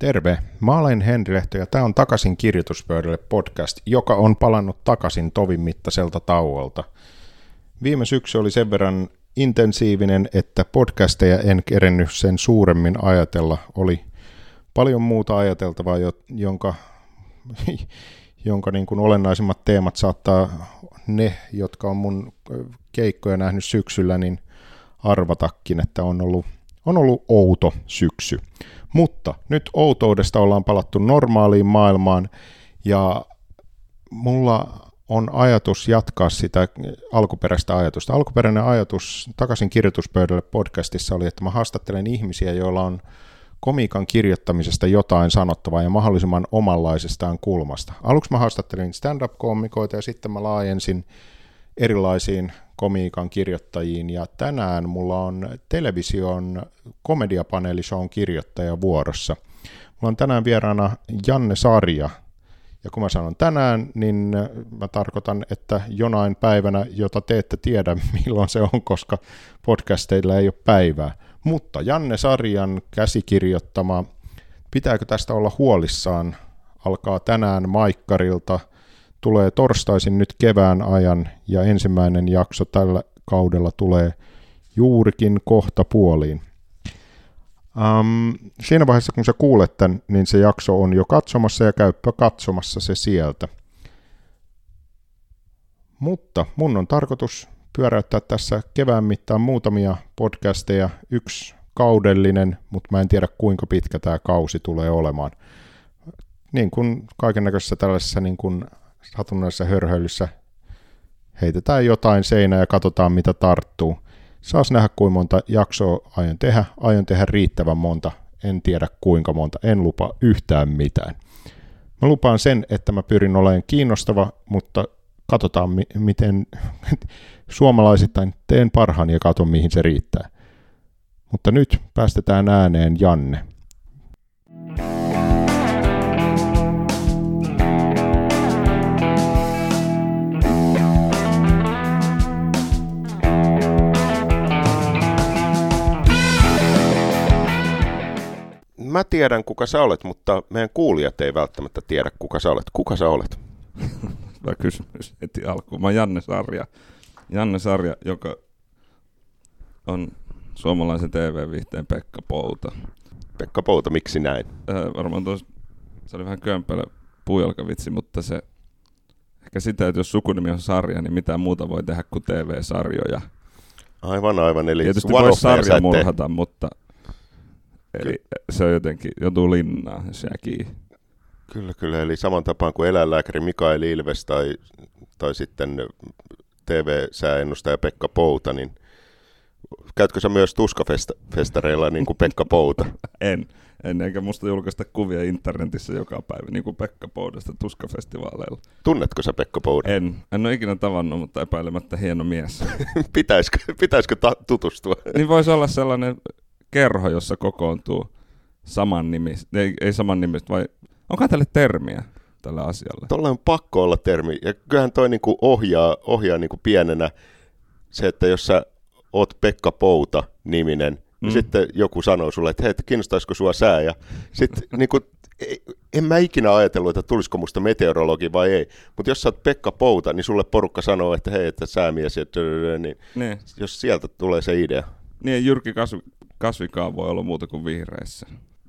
Terve, mä olen Henri Lehto ja tämä on Takaisin kirjoituspöydälle podcast, joka on palannut takaisin tovin mittaiselta tauolta. Viime syksy oli sen verran intensiivinen, että podcasteja en kerennyt sen suuremmin ajatella. Oli paljon muuta ajateltavaa, jonka, jonka niin kuin olennaisimmat teemat saattaa ne, jotka on mun keikkoja nähnyt syksyllä, niin arvatakin, että on ollut, on ollut outo syksy. Mutta nyt outoudesta ollaan palattu normaaliin maailmaan ja mulla on ajatus jatkaa sitä alkuperäistä ajatusta. Alkuperäinen ajatus takaisin kirjoituspöydälle podcastissa oli, että mä haastattelen ihmisiä, joilla on komiikan kirjoittamisesta jotain sanottavaa ja mahdollisimman omanlaisestaan kulmasta. Aluksi mä haastattelin stand-up-koomikoita ja sitten mä laajensin erilaisiin komiikan kirjoittajiin ja tänään mulla on television komediapaneelishown kirjoittaja vuorossa. Mulla on tänään vieraana Janne Sarja, ja kun mä sanon tänään, niin mä tarkoitan, että jonain päivänä, jota te ette tiedä milloin se on, koska podcasteilla ei ole päivää. Mutta Janne Sarjan käsikirjoittama Pitääkö tästä olla huolissaan? Alkaa tänään Maikkarilta – tulee torstaisin nyt kevään ajan ja ensimmäinen jakso tällä kaudella tulee juurikin kohta puoliin. Um, siinä vaiheessa, kun sä kuulet tämän, niin se jakso on jo katsomassa ja käyppä katsomassa se sieltä. Mutta mun on tarkoitus pyöräyttää tässä kevään mittaan muutamia podcasteja. Yksi kaudellinen, mutta mä en tiedä kuinka pitkä tämä kausi tulee olemaan. Niin kuin kaiken näköisessä tällaisessa niin kuin satunnaisessa hörhöilyssä heitetään jotain seinää ja katsotaan mitä tarttuu. Saas nähdä kuinka monta jaksoa aion tehdä. Aion tehdä riittävän monta. En tiedä kuinka monta. En lupa yhtään mitään. Mä lupaan sen, että mä pyrin olemaan kiinnostava, mutta katsotaan miten suomalaisittain teen parhaan ja katon mihin se riittää. Mutta nyt päästetään ääneen Janne. Mä tiedän, kuka sä olet, mutta meidän kuulijat ei välttämättä tiedä, kuka sä olet. Kuka sä olet? Hyvä kysymys heti alkuun. Mä oon Janne Sarja. Janne Sarja, joka on suomalaisen TV-viihteen Pekka Pouta. Pekka Pouta, miksi näin? Äh, varmaan tos, se oli vähän kömpelö puujalkavitsi, mutta se ehkä sitä, että jos sukunimi on sarja, niin mitä muuta voi tehdä kuin TV-sarjoja. Aivan, aivan. Eli Tietysti voi sarja murhata, mutta Eli Ky- se on jotenkin, joutuu linnaan, kiinni. Kyllä, kyllä. Eli saman tapaan kuin eläinlääkäri Mikael Ilves tai, tai sitten TV-sääennustaja Pekka Pouta, niin käytkö sä myös tuskafestareilla niin kuin Pekka Pouta? en, en, eikä musta julkaista kuvia internetissä joka päivä, niin kuin Pekka Poudasta tuskafestivaaleilla. Tunnetko sä Pekka Pouda? En, en ole ikinä tavannut, mutta epäilemättä hieno mies. pitäisikö pitäisikö ta- tutustua? niin voisi olla sellainen kerho, jossa kokoontuu saman nimistä, ei, ei saman nimistä, vai onko tälle termiä tällä asialle? Tuolla on pakko olla termi, ja kyllähän toi niinku ohjaa, ohjaa niinku pienenä se, että jos sä oot Pekka Pouta niminen, niin mm. niin sitten joku sanoo sulle, että hei, kiinnostaisiko sua sää, ja sitten niinku, en mä ikinä ajatellut, että tulisiko musta meteorologi vai ei, mutta jos sä oot Pekka Pouta, niin sulle porukka sanoo, että hei, että säämies, ja niin, niin. jos sieltä tulee se idea. Niin, Jyrki Kasvi, kasvikaan voi olla muuta kuin vihreissä.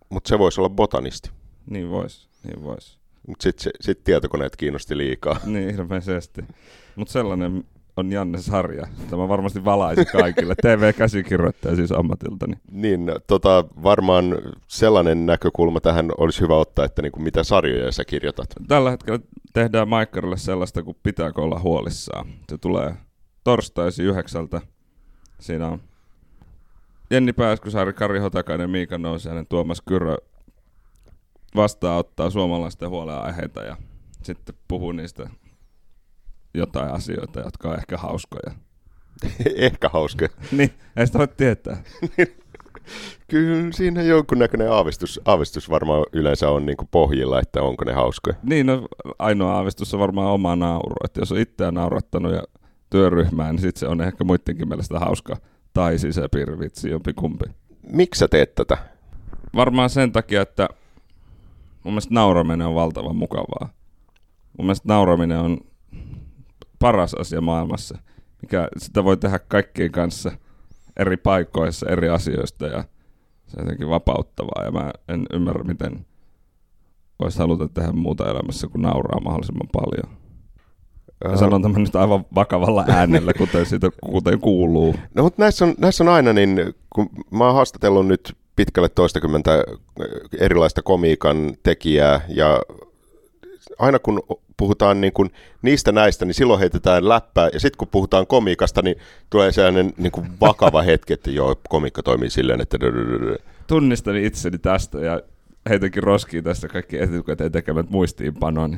Mutta se voisi olla botanisti. Niin voisi, niin voisi. Mutta sitten sit tietokoneet kiinnosti liikaa. Niin, ilmeisesti. Mutta sellainen on Janne Sarja. Tämä varmasti valaisi kaikille. TV-käsikirjoittaja siis ammatiltani. Niin, tota, varmaan sellainen näkökulma tähän olisi hyvä ottaa, että niin kuin mitä sarjoja sä kirjoitat. Tällä hetkellä tehdään Maikkarille sellaista, kuin pitääkö olla huolissaan. Se tulee torstaisin yhdeksältä. Siinä on Jenni Pääskysaari, Kari Hotakainen, Miika Nousiainen, Tuomas Kyrö vastaanottaa suomalaisten huolenaiheita ja sitten puhuu niistä jotain asioita, jotka on ehkä hauskoja. ehkä hauskoja. niin, ei sitä voi tietää. Kyllä siinä jonkunnäköinen aavistus, aavistus varmaan yleensä on niin pohjilla, että onko ne hauskoja. Niin, no ainoa aavistus on varmaan oma nauru. Että jos on itseään naurattanut ja työryhmään, niin sitten se on ehkä muidenkin mielestä hauska tai sisäpiirivitsi, jompi kumpi. Miksi sä teet tätä? Varmaan sen takia, että mun mielestä nauraminen on valtavan mukavaa. Mun mielestä nauraminen on paras asia maailmassa, mikä sitä voi tehdä kaikkien kanssa eri paikoissa, eri asioista ja se on jotenkin vapauttavaa ja mä en ymmärrä, miten voisi haluta tehdä muuta elämässä kuin nauraa mahdollisimman paljon. Ja sanon tämän nyt aivan vakavalla äänellä, kuten, siitä, kuten kuuluu. No mutta näissä on, näissä on aina niin, kun mä oon haastatellut nyt pitkälle toistakymmentä erilaista komiikan tekijää ja aina kun puhutaan niin kuin niistä näistä, niin silloin heitetään läppää, ja sitten kun puhutaan komiikasta, niin tulee sellainen niin kuin vakava hetki, että joo, komiikka toimii silleen, että... Tunnistan itseni tästä, ja heitäkin roskiin tästä kaikki etukäteen tekemät muistiinpanoni.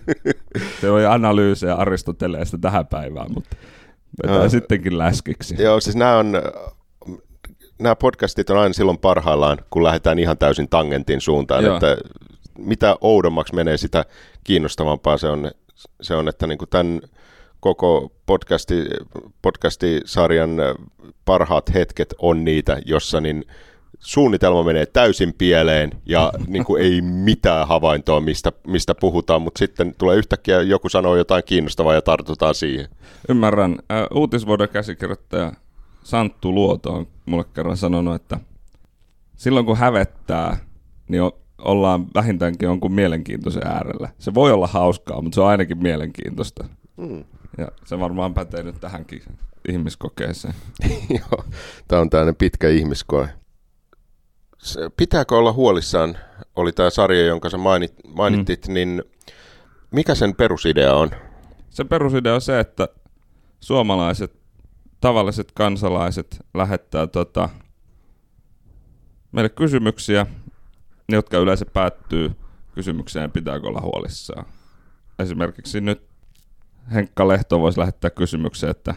Se oli analyysejä Aristoteleesta tähän päivään, mutta vetää no, sittenkin läskiksi. Joo, siis nämä on nämä podcastit on aina silloin parhaillaan, kun lähdetään ihan täysin tangentin suuntaan, Joo. että mitä oudommaksi menee, sitä kiinnostavampaa se on, se on että niin kuin tämän koko podcasti, podcastisarjan parhaat hetket on niitä, jossa niin suunnitelma menee täysin pieleen ja niin kuin ei mitään havaintoa, mistä, mistä puhutaan, mutta sitten tulee yhtäkkiä joku sanoo jotain kiinnostavaa ja tartutaan siihen. Ymmärrän. Uutisvuoden käsikirjoittaja Santtu Luoto on mulle kerran sanonut, että silloin kun hävettää, niin ollaan vähintäänkin jonkun mielenkiintoisen äärellä. Se voi olla hauskaa, mutta se on ainakin mielenkiintoista. Mm. Ja se varmaan pätee nyt tähänkin ihmiskokeeseen. Joo, tämä on tämmöinen pitkä ihmiskoe. Pitääkö olla huolissaan, oli tämä sarja, jonka sä mainit, mainittit, mm. niin mikä sen perusidea on? Se perusidea on se, että suomalaiset tavalliset kansalaiset lähettää tota, meille kysymyksiä, jotka yleensä päättyy kysymykseen, pitääkö olla huolissaan. Esimerkiksi nyt Henkka Lehto voisi lähettää kysymyksen, että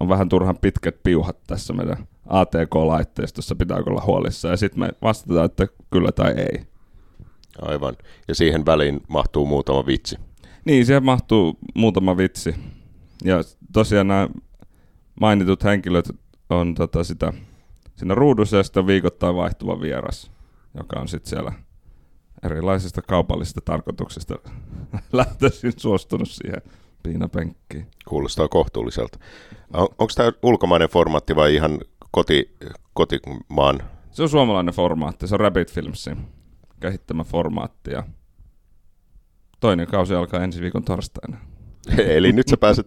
on vähän turhan pitkät piuhat tässä meidän ATK-laitteistossa, pitääkö olla huolissaan. Ja sitten me vastataan, että kyllä tai ei. Aivan. Ja siihen väliin mahtuu muutama vitsi. Niin, siihen mahtuu muutama vitsi. Ja tosiaan nämä mainitut henkilöt on tota sitä, siinä ruudussa ja sitten viikoittain vaihtuva vieras, joka on sitten siellä erilaisista kaupallisista tarkoituksista lähtöisin suostunut siihen piinapenkkiin. Kuulostaa kohtuulliselta. On, onko tämä ulkomainen formaatti vai ihan koti, kotimaan? Se on suomalainen formaatti, se on Rabbit Filmsin kehittämä formaatti ja toinen kausi alkaa ensi viikon torstaina. Eli nyt sä pääset,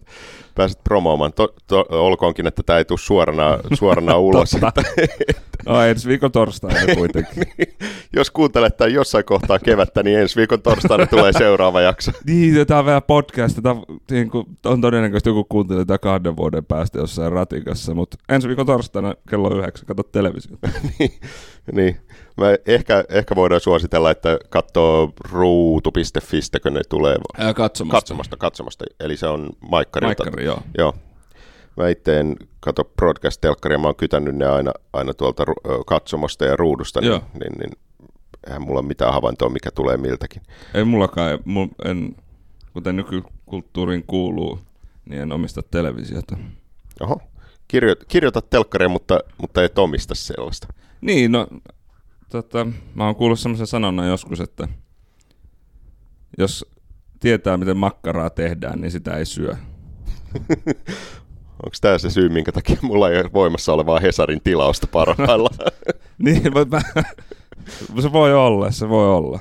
pääset promoomaan. To, to, olkoonkin, että tämä ei tule suorana, suorana ulos. että, no ensi viikon torstaina kuitenkin. niin, jos kuuntelet tämän jossain kohtaa kevättä, niin ensi viikon torstaina tulee seuraava jakso. niin, tämä on vähän podcast. Tämä, niin kuin, on todennäköisesti joku kuuntelee tätä kahden vuoden päästä jossain ratikassa, mutta ensi viikon torstaina kello yhdeksän, kato televisiota. niin, niin. Mä ehkä, ehkä voidaan suositella, että katsoo ruutu.fi, kun ne tulee Ää, katsomasta. katsomasta. Katsomasta, eli se on Maikkarilta. Maikkari, joo. joo. Mä itse en katso broadcast-telkkaria, mä oon kytänyt ne aina, aina tuolta katsomasta ja ruudusta, niin, niin, niin eihän mulla ole mitään havaintoa, mikä tulee miltäkin. Ei mullakaan, en, kuten nykykulttuuriin kuuluu, niin en omista televisiota. Oho, Kirjo, kirjoita telkkaria, mutta, mutta et omista sellaista. Niin, no tota, mä oon kuullut semmoisen sanonnan joskus, että jos tietää, miten makkaraa tehdään, niin sitä ei syö. Onko tämä se syy, minkä takia mulla ei ole voimassa olevaa Hesarin tilausta parhailla? niin, mutta se voi olla, se voi olla.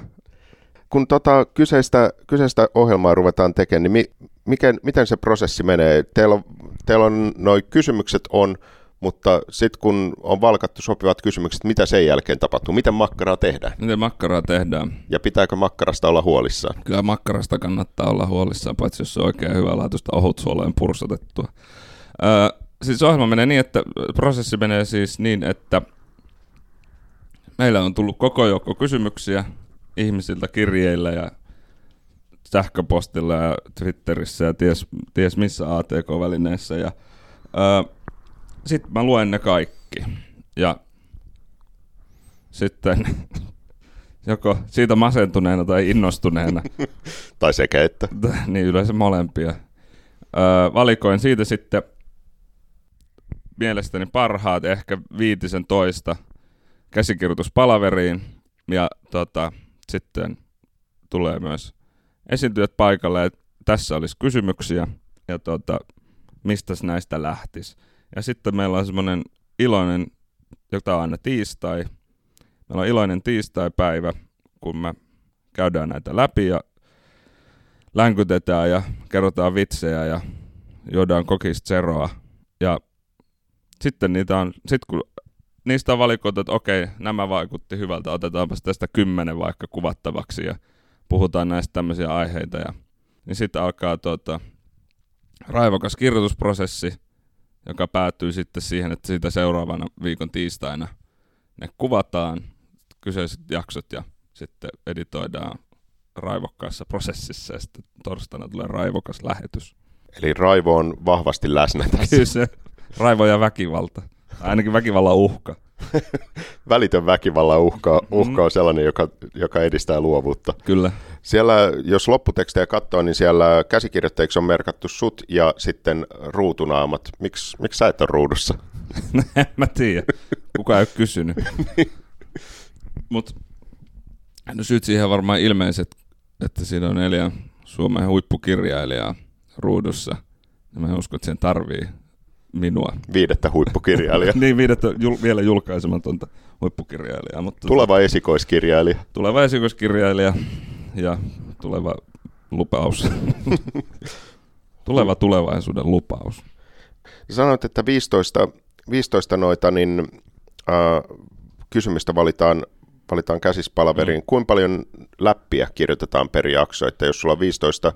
Kun tota kyseistä, kyseistä ohjelmaa ruvetaan tekemään, niin mi, mikä, miten se prosessi menee? Teillä on, teillä on noi kysymykset on mutta sitten kun on valkattu sopivat kysymykset, mitä sen jälkeen tapahtuu? Miten makkaraa tehdään? Miten makkaraa tehdään? Ja pitääkö makkarasta olla huolissaan? Kyllä makkarasta kannattaa olla huolissaan, paitsi jos se on oikein hyvälaatuista ohutsuoleen pursotettua. Öö, siis ohjelma menee niin, että prosessi menee siis niin, että meillä on tullut koko joukko kysymyksiä ihmisiltä kirjeillä ja sähköpostilla ja Twitterissä ja ties, ties missä ATK-välineessä. Ja, öö, sitten mä luen ne kaikki. Ja sitten joko siitä masentuneena tai innostuneena. tai sekä että. niin yleensä molempia. Öö, valikoin siitä sitten mielestäni parhaat ehkä viitisen toista käsikirjoituspalaveriin ja tota, sitten tulee myös esiintyjät paikalle, että tässä olisi kysymyksiä ja tuota, mistä näistä lähtisi. Ja sitten meillä on semmoinen iloinen, jota on aina tiistai. Meillä on iloinen tiistai-päivä, kun me käydään näitä läpi ja länkytetään ja kerrotaan vitsejä ja juodaan kokista seroa. Ja sitten niitä on, sit kun niistä on valikoitu, että okei, nämä vaikutti hyvältä, otetaanpa tästä kymmenen vaikka kuvattavaksi ja puhutaan näistä tämmöisiä aiheita. Ja, niin sitten alkaa tuota, raivokas kirjoitusprosessi, joka päättyy sitten siihen, että siitä seuraavana viikon tiistaina ne kuvataan, kyseiset jaksot ja sitten editoidaan raivokkaassa prosessissa ja sitten torstaina tulee raivokas lähetys. Eli raivo on vahvasti läsnä tässä. Kyllä se raivo ja väkivalta. Ainakin väkivallan uhka. Välitön väkivallan uhka, uhka on sellainen, joka, joka edistää luovuutta. Kyllä. Siellä, jos lopputekstejä katsoo, niin siellä käsikirjoittajiksi on merkattu sut ja sitten ruutunaamat. Miks, miksi sä et ole ruudussa? en mä tiedä. Kuka ei ole kysynyt. Mut no syyt siihen varmaan ilmeiset, että siinä on neljä Suomen huippukirjailijaa ruudussa. Ja mä uskon, että sen tarvii minua. Viidettä huippukirjailijaa. niin, viidettä jul, vielä julkaisematonta huippukirjailijaa. Mutta tuleva esikoiskirjailija. Tuleva esikoiskirjailija ja tuleva lupaus. tuleva tulevaisuuden lupaus. Sanoit, että 15, 15 noita niin, äh, kysymystä valitaan, valitaan käsispalaveriin. Mm. Kuinka paljon läppiä kirjoitetaan per jakso? Että jos sulla on 15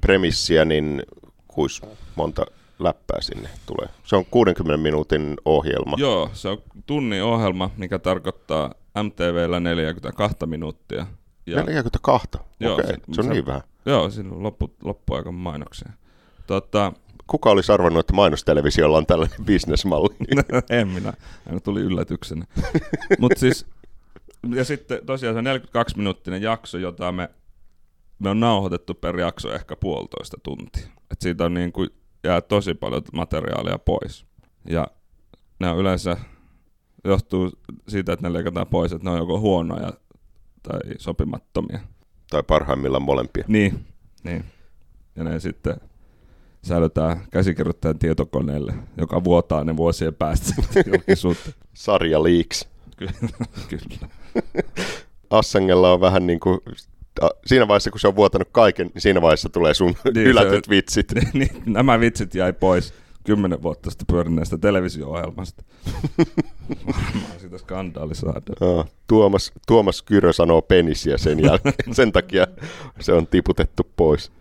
premissiä, niin kuis monta läppää sinne tulee. Se on 60 minuutin ohjelma. Joo, se on tunnin ohjelma, mikä tarkoittaa MTVllä 42 minuuttia. Ja, 42? Joo, Okei, okay. se, se on se, niin vähän. Joo, siinä on loppu, loppuaikan mainoksia. Tota, Kuka olisi arvannut, että mainostelevisiolla on tällainen bisnesmalli? en minä, aina tuli yllätyksenä. Mutta siis, ja sitten tosiaan se 42-minuuttinen jakso, jota me, me on nauhoitettu per jakso ehkä puolitoista tuntia. Et siitä on niin kuin jää tosi paljon materiaalia pois. Ja on yleensä johtuu siitä, että ne leikataan pois, että ne on joko huonoja tai sopimattomia. Tai parhaimmillaan molempia. Niin, niin. Ja ne sitten säilytään käsikirjoittajan tietokoneelle, joka vuotaa ne vuosien päästä julkisuutta. Sarja leaks. Kyllä. kyllä. Assangella on vähän niin kuin siinä vaiheessa, kun se on vuotanut kaiken, niin siinä vaiheessa tulee sun niin, hylätyt se, vitsit. Niin, nämä vitsit jäi pois kymmenen vuotta sitten pyörineestä televisio-ohjelmasta. Varmaan sitä skandaali saadaan. Tuomas, Tuomas Kyrö sanoo penisiä sen jälkeen. sen takia se on tiputettu pois.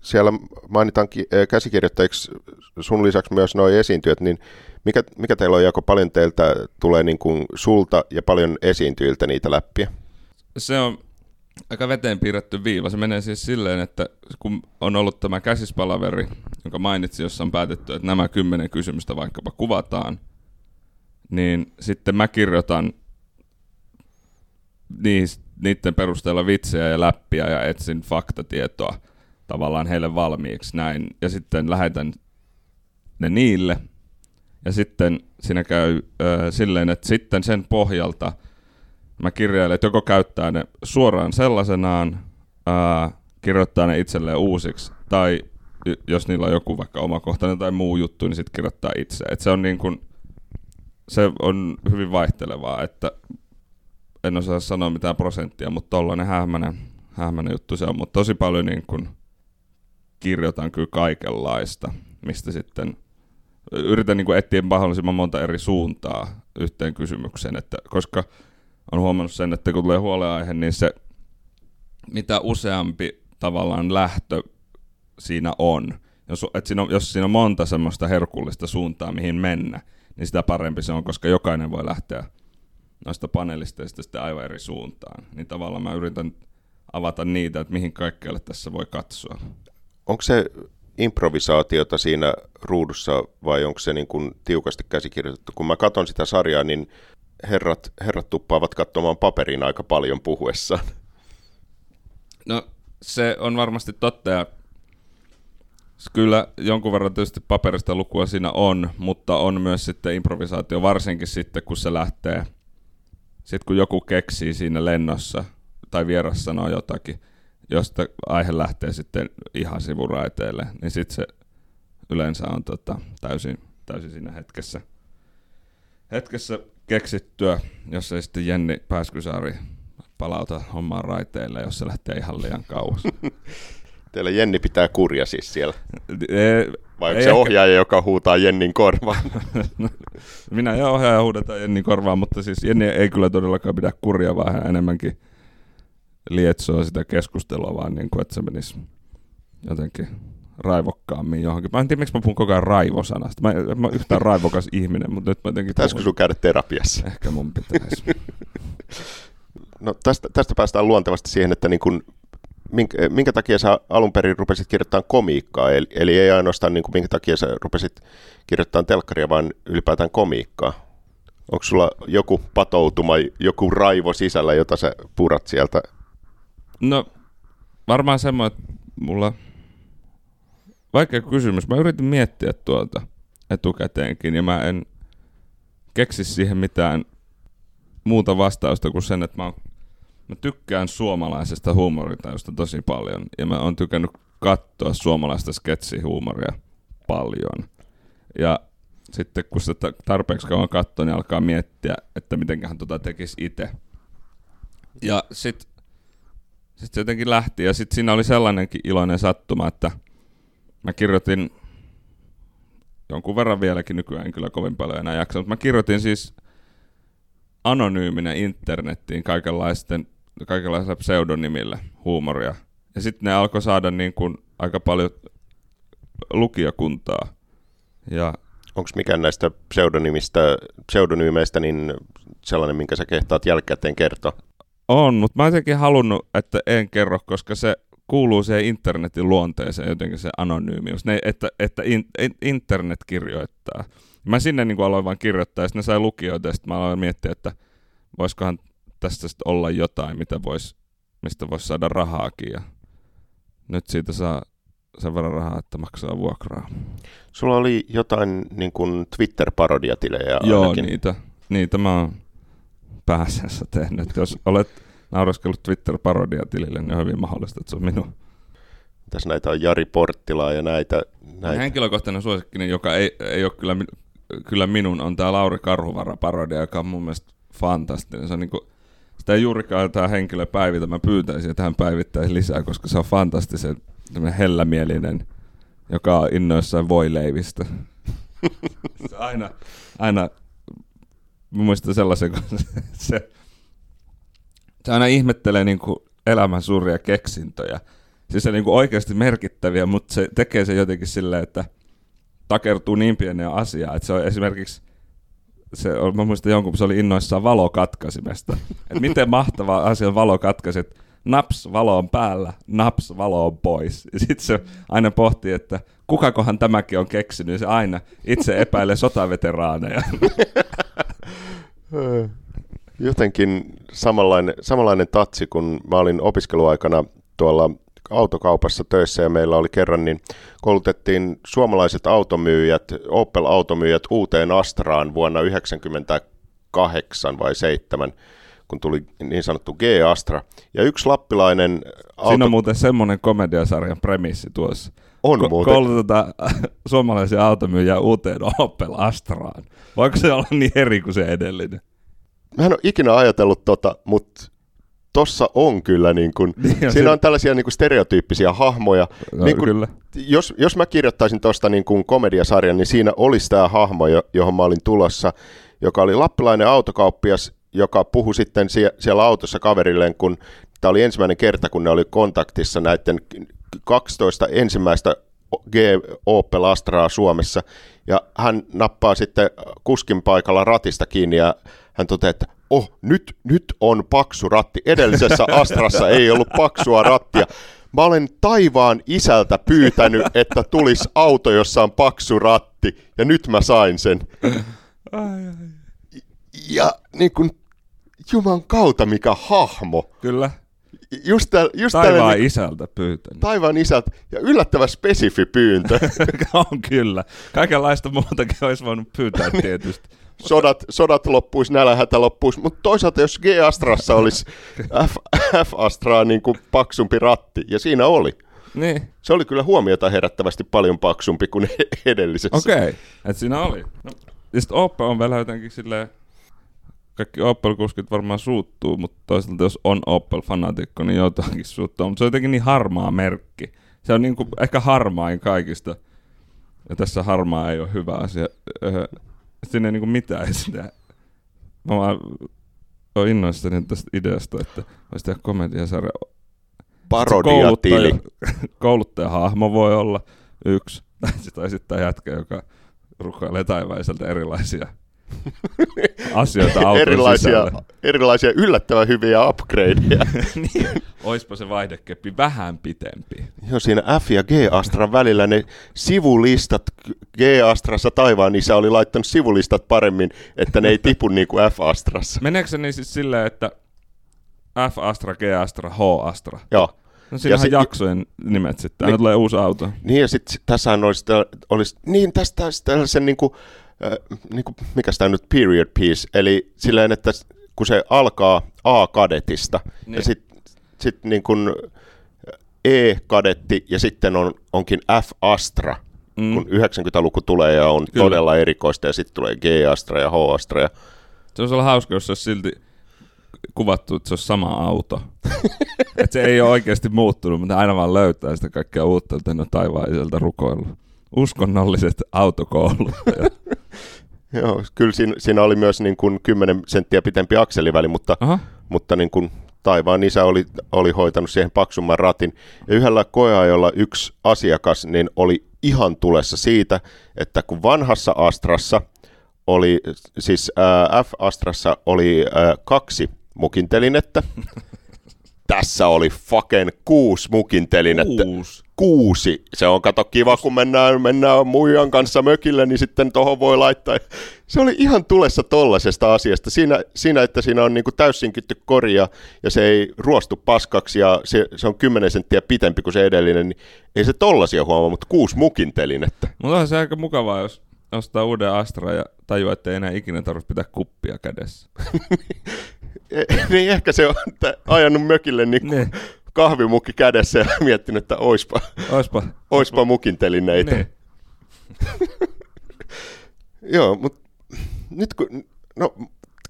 Siellä mainitaan käsikirjoittajiksi sun lisäksi myös nuo esiintyjät, niin mikä, mikä teillä on jako paljon teiltä tulee niin kuin sulta ja paljon esiintyjiltä niitä läppiä? Se on aika veteen piirretty viiva. Se menee siis silleen, että kun on ollut tämä käsispalaveri, jonka mainitsin, jossa on päätetty, että nämä kymmenen kysymystä vaikkapa kuvataan, niin sitten mä kirjoitan niiden perusteella vitsejä ja läppiä ja etsin faktatietoa tavallaan heille valmiiksi näin. Ja sitten lähetän ne niille. Ja sitten siinä käy äh, silleen, että sitten sen pohjalta – mä kirjailen, että joko käyttää ne suoraan sellaisenaan, ää, kirjoittaa ne itselleen uusiksi, tai jos niillä on joku vaikka omakohtainen tai muu juttu, niin sitten kirjoittaa itse. Et se on niin kuin, se on hyvin vaihtelevaa, että en osaa sanoa mitään prosenttia, mutta tollainen hähmäinen, hähmäinen juttu se on, mutta tosi paljon niin kuin kirjoitan kyllä kaikenlaista, mistä sitten yritän niin etsiä mahdollisimman monta eri suuntaa yhteen kysymykseen, että koska on huomannut sen, että kun tulee huoleaihe, niin se mitä useampi tavallaan lähtö siinä on, jos, että siinä on, jos siinä on monta semmoista herkullista suuntaa, mihin mennä, niin sitä parempi se on, koska jokainen voi lähteä noista panelisteista sitten aivan eri suuntaan. Niin tavallaan mä yritän avata niitä, että mihin kaikkealle tässä voi katsoa. Onko se improvisaatiota siinä ruudussa vai onko se niin kuin tiukasti käsikirjoitettu? Kun mä katson sitä sarjaa, niin herrat, herrat tuppaavat katsomaan paperin aika paljon puhuessaan. No se on varmasti totta ja kyllä jonkun verran tietysti paperista lukua siinä on, mutta on myös sitten improvisaatio, varsinkin sitten kun se lähtee, sitten kun joku keksii siinä lennossa tai vieras sanoo jotakin, josta aihe lähtee sitten ihan sivuraiteelle, niin sitten se yleensä on tota, täysin, täysin siinä hetkessä, hetkessä keksittyä, jos ei sitten Jenni Pääskysaari palauta hommaa raiteille, jos se lähtee ihan liian kauas. Teillä Jenni pitää kurja siis siellä. Ei, Vai onko se ehkä... ohjaaja, joka huutaa Jennin korvaan? Minä ja ohjaaja huudetaan Jennin korvaan, mutta siis Jenni ei kyllä todellakaan pidä kurja, vaan hän enemmänkin lietsoa sitä keskustelua, vaan niin kuin, että se menisi jotenkin raivokkaammin johonkin. Mä en tiedä, miksi mä puhun koko ajan raivosanasta. Mä, mä oon yhtään raivokas ihminen, mutta nyt mä jotenkin Pitäisikö sun käydä terapiassa? Ehkä mun pitäisi. no tästä, tästä päästään luontevasti siihen, että niin kun, minkä, minkä takia sä alun perin rupesit kirjoittamaan komiikkaa, eli, eli ei ainoastaan niin kuin, minkä takia sä rupesit kirjoittamaan telkkaria, vaan ylipäätään komiikkaa. Onko sulla joku patoutuma, joku raivo sisällä, jota sä purat sieltä? No varmaan semmoinen, että mulla vaikea kysymys. Mä yritin miettiä tuolta etukäteenkin ja mä en keksi siihen mitään muuta vastausta kuin sen, että mä, oon, mä tykkään suomalaisesta huumoritajusta tosi paljon ja mä oon tykännyt katsoa suomalaista sketsihuumoria paljon. Ja sitten kun sitä tarpeeksi kauan katsoo, niin alkaa miettiä, että mitenköhän tota tekisi itse. Ja sitten sit se jotenkin lähti ja sitten siinä oli sellainenkin iloinen sattuma, että – mä kirjoitin jonkun verran vieläkin nykyään, en kyllä kovin paljon enää jaksa, mutta mä kirjoitin siis anonyyminä internettiin kaikenlaisten, kaikenlaisilla pseudonimillä huumoria. Ja sitten ne alkoi saada niin kuin aika paljon lukijakuntaa. Ja Onko mikään näistä pseudonymistä, pseudonyymeistä niin sellainen, minkä sä kehtaat jälkikäteen kertoa? On, mutta mä oon halunnut, että en kerro, koska se kuuluu siihen internetin luonteeseen jotenkin se anonyymius, ne, että, että in, internet kirjoittaa. Mä sinne niin aloin vaan kirjoittaa, ja sitten ne sai lukijoita, ja sitten mä aloin miettiä, että voisikohan tästä olla jotain, mitä vois, mistä voisi saada rahaakin, ja nyt siitä saa sen verran rahaa, että maksaa vuokraa. Sulla oli jotain niin kuin Twitter-parodiatilejä Joo, ainakin. niitä, niitä mä oon pääasiassa tehnyt. Jos olet nauraskellut Twitter-parodiatilille, niin on hyvin mahdollista, että se on minun. Tässä näitä on Jari Porttilaa ja näitä. näitä. Henkilökohtainen suosikkinen, joka ei, ei ole kyllä, kyllä minun, on tämä Lauri Karhuvara-parodia, joka on mun mielestä fantastinen. Se on niin kuin, sitä ei juurikaan tämä henkilö päivitä. Mä pyytäisin, että hän päivittäisi lisää, koska se on fantastisen hellämielinen, joka on innoissaan voileivistä. se aina, aina mä muistan sellaisen, kun se, se aina ihmettelee niin kuin elämän suuria keksintöjä. Siis se niin kuin oikeasti merkittäviä, mutta se tekee se jotenkin silleen, että takertuu niin pieniä asiaa, että se on esimerkiksi se on, mä muistan jonkun, se oli innoissaan valokatkaisimesta. Että miten mahtava asia valokatkaiset. Naps, valo on päällä, naps, valo on pois. Ja sitten se aina pohtii, että kukakohan tämäkin on keksinyt. Se aina itse epäilee sotaveteraaneja. jotenkin samanlainen, samanlainen tatsi, kun mä olin opiskeluaikana tuolla autokaupassa töissä ja meillä oli kerran, niin koulutettiin suomalaiset automyyjät, Opel-automyyjät uuteen Astraan vuonna 1998 vai 7 kun tuli niin sanottu G-Astra. Ja yksi lappilainen... Auto... Siinä on muuten semmoinen komediasarjan premissi tuossa. On Ko- muuten. Koulutetaan suomalaisia automyyjiä uuteen Opel Astraan. Voiko se olla niin eri kuin se edellinen? Mä en ole ikinä ajatellut tota, mutta tossa on kyllä, niin kun, niin siinä se... on tällaisia niin kun stereotyyppisiä hahmoja. No, niin kun, kyllä. Jos, jos mä kirjoittaisin tuosta niin kun komediasarjan, niin siinä olisi tämä hahmo, johon mä olin tulossa, joka oli lappilainen autokauppias, joka puhui sitten sie, siellä autossa kaverilleen, kun tämä oli ensimmäinen kerta, kun ne oli kontaktissa näiden 12 ensimmäistä G Opel Astraa Suomessa, ja hän nappaa sitten kuskin paikalla ratista kiinni, ja hän toteaa, että oh, nyt, nyt on paksu ratti. Edellisessä Astrassa ei ollut paksua rattia. Mä olen taivaan isältä pyytänyt, että tulisi auto, jossa on paksu ratti, ja nyt mä sain sen. Ja niin kuin, juman kautta mikä hahmo. Kyllä. Just, täl, just taivaan niin, isältä pyytänyt. Taivaan isältä, ja yllättävän spesifi pyyntö. on kyllä. Kaikenlaista muutakin olisi voinut pyytää tietysti. Sodat, sodat loppuisi, nälähätä loppuisi, mutta toisaalta jos G-Astrassa olisi F, F-Astraa niin kuin paksumpi ratti, ja siinä oli. Niin. Se oli kyllä huomiota herättävästi paljon paksumpi kuin edellisessä. Okei, okay. että siinä oli. No, ja sitten Opel on vielä jotenkin silleen, kaikki Opel-kuskit varmaan suuttuu, mutta toisaalta jos on Opel-fanaatikko, niin jotakin suuttuu. Mutta se on jotenkin niin harmaa merkki. Se on niin kuin ehkä harmain kaikista. Ja tässä harmaa ei ole hyvä asia. Öö, siinä ei niin kuin mitään sitä. Mä vaan oon innoissani tästä ideasta, että voisi tehdä komediasarja. Parodiatili. Kouluttajahahmo voi olla yksi. Tai sitten jätkä, joka rukoilee taivaiselta erilaisia asioita auton erilaisia, erilaisia yllättävän hyviä upgradeja. niin, oispa se vaihdekeppi vähän pitempi. Joo, siinä F ja G-Astran välillä ne sivulistat G-Astrassa taivaan isä oli laittanut sivulistat paremmin, että ne ei tipu niin kuin F-Astrassa. Meneekö se niin siis silleen, että F-Astra, G-Astra, H-Astra? Joo. No siinähän sit, jaksojen nimet sitten, niin, tulee uusi auto. Niin ja sitten tässä olisi, olisi, niin tästä olisi tällaisen niin kuin, äh, niin kuin, mikä tämä nyt period piece, eli silleen, että kun se alkaa A-kadetista niin. ja sitten sit niin kuin E-kadetti ja sitten on, onkin F-Astra, mm. kun 90-luku tulee ja on Kyllä. todella erikoista ja sitten tulee G-Astra ja H-Astra. Ja... Se olisi olla hauska, jos se olisi silti kuvattu, että se olisi sama auto. että se ei ole oikeasti muuttunut, mutta aina vaan löytää sitä kaikkea uutta, että ne on taivaiselta rukoillut. Uskonnolliset autokoulut. Joo, kyllä siinä, siinä oli myös niin kuin 10 senttiä pitempi akseliväli, mutta, mutta niin kuin taivaan isä oli, oli hoitanut siihen paksumman ratin. Ja yhdellä koeajolla yksi asiakas niin oli ihan tulessa siitä, että kun vanhassa Astrassa oli, siis äh, F-Astrassa oli äh, kaksi mukintelinettä. Tässä oli fucking kuusi mukintelinettä. Kuusi. Kuusi. Se on kato kiva, kun mennään, mennään muijan kanssa mökille, niin sitten tuohon voi laittaa. Se oli ihan tulessa tollasesta asiasta. Siinä, siinä että siinä on niinku täysin kytty korja ja se ei ruostu paskaksi ja se, se on 10 senttiä pitempi kuin se edellinen, niin ei se tollasia huomaa, mutta kuusi mukintelinettä. Mutta on se aika mukavaa, jos ostaa uuden Astra ja tajuaa, että ei enää ikinä tarvitse pitää kuppia kädessä. niin ehkä se on ajanut mökille niin niin. Kahvimukki kädessä ja miettinyt, että oispa, oispa, oispa mukintelineitä. Niin. Joo, mutta nyt kun, no,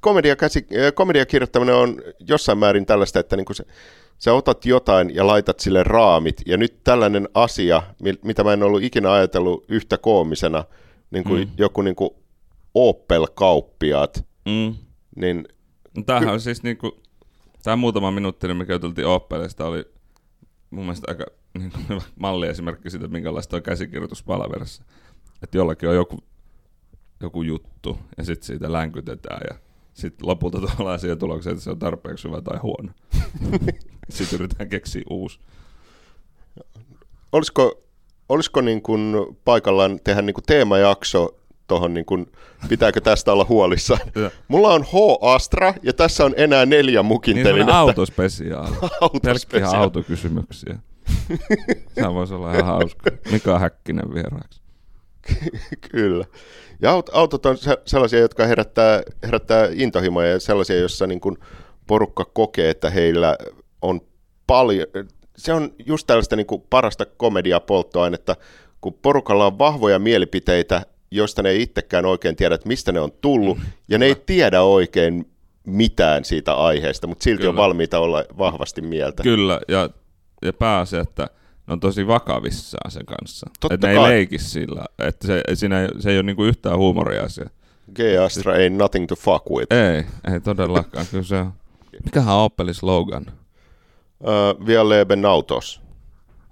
komedia, käsi, komedia kirjoittaminen on jossain määrin tällaista, että niin se, sä otat jotain ja laitat sille raamit, ja nyt tällainen asia, mitä mä en ollut ikinä ajatellut yhtä koomisena, niin kuin mm. joku niin kuin Opel-kauppiaat, mm. niin No tämähän on siis niinku, tämä muutama minuutti, mikä juteltiin Opelista, oli mun mielestä aika niin kuin malliesimerkki siitä, minkälaista on käsikirjoitus palaverissa. Että jollakin on joku, joku juttu ja sitten siitä länkytetään ja sitten lopulta tullaan siihen tulokseen, että se on tarpeeksi hyvä tai huono. sitten yritetään keksiä uusi. Olisiko, olisiko niin kuin paikallaan tehdä niin kuin teemajakso tuohon, niin kun, pitääkö tästä olla huolissa. Mulla on H-Astra ja tässä on enää neljä mukintelinettä. Niin autospesiaali. Pelkkiä autokysymyksiä. Sehän voisi olla ihan hauska. Mika Häkkinen vieraaksi. Kyllä. Ja autot on sellaisia, jotka herättää, herättää intohimoja ja sellaisia, joissa niin kun porukka kokee, että heillä on paljon, se on just tällaista niin kuin parasta komediapolttoainetta, kun porukalla on vahvoja mielipiteitä josta ne ei itsekään oikein tiedä, että mistä ne on tullut, mm, ja ne ei tiedä oikein mitään siitä aiheesta, mutta silti Kyllä. on valmiita olla vahvasti mieltä. Kyllä, ja, ja pääsee, että ne on tosi vakavissaan sen kanssa. Totta että ne kai. ei leiki sillä, että se, siinä ei, se ei ole niinku yhtään huumoriasia. G-Astra ei nothing to fuck with. Ei, ei todellakaan. Kyllä se on. Mikähän on Opelin slogan? Uh, Via leben autos.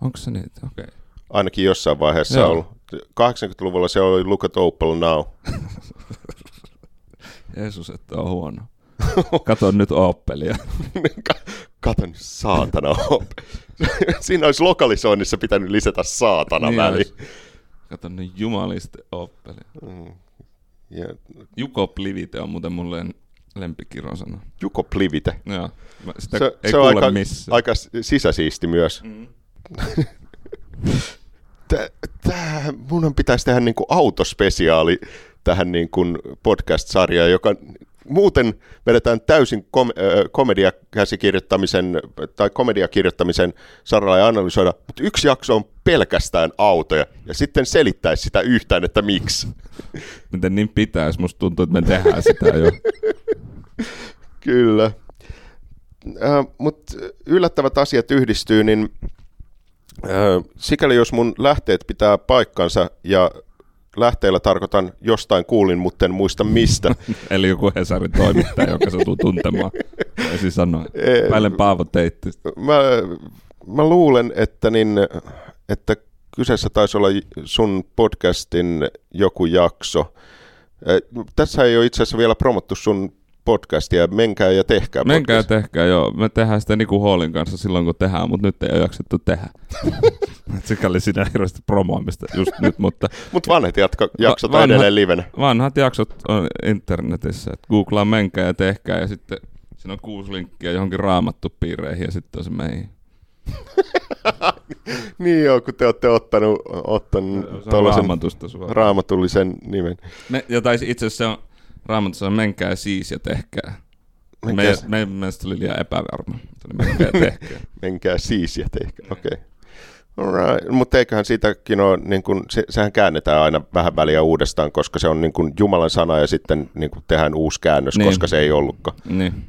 Onko se niitä? Okei. Okay. Ainakin jossain vaiheessa Joo. ollut. 80-luvulla se oli Look at Opel Now. Jeesus, että on huono. Kato nyt Opelia. Kato nyt saatana Opel. Siinä olisi lokalisoinnissa pitänyt lisätä saatana niin väli. Kato nyt jumaliste Opelia. Mm. Yeah. Juko Plivite on muuten mulle lempikirosana. Juko Plivite? Joo. Sitä se, ei se on aika, missään. aika sisäsiisti myös. Mm. Tää, mun pitäisi tehdä niinku autospesiaali tähän niin kuin podcast-sarjaan, joka muuten vedetään täysin kom- komediakäsikirjoittamisen tai komediakirjoittamisen saralla ja analysoida, mutta yksi jakso on pelkästään autoja ja sitten selittäisi sitä yhtään, että miksi. Miten niin pitäisi? Musta tuntuu, että me tehdään sitä jo. Kyllä. Äh, Mutta yllättävät asiat yhdistyy, niin sikäli jos mun lähteet pitää paikkansa ja lähteellä tarkoitan jostain kuulin, mutta en muista mistä. Eli joku Hesarin toimittaja, joka satuu tuntemaan. Ja siis. Välen Paavo teitti. mä, mä luulen, että, niin, että kyseessä taisi olla sun podcastin joku jakso. Tässä ei ole itse asiassa vielä promottu sun podcastia, menkää ja tehkää Menkää ja podcast. tehkää, joo. Me tehdään sitä Niku Hallin kanssa silloin, kun tehdään, mutta nyt ei ole jaksettu tehdä. Sikäli siinä hirveästi promoamista just nyt, mutta Mutta vanhat jatka, jaksot Va- on vanhat- edelleen livenä. vanhat jaksot on internetissä. Et googlaa menkää ja tehkää ja sitten siinä on kuusi linkkiä johonkin raamattu piireihin ja sitten on se meihin. Niin joo, kun te olette ottanut, ottanut tuollaisen raamatullisen nimen. Me, ja itse asiassa se on raamatussa menkää siis ja tehkää. Menkää, Meidän, meidän mielestä oli liian epävarma. Menkää tehkää. menkää siis ja tehkää, okei. Okay. Alright. Mutta eiköhän siitäkin ole, niin kun, se, sehän käännetään aina vähän väliä uudestaan, koska se on niin kun Jumalan sana ja sitten niin kun tehdään uusi käännös, Niin. koska se ei ollutkaan. niin.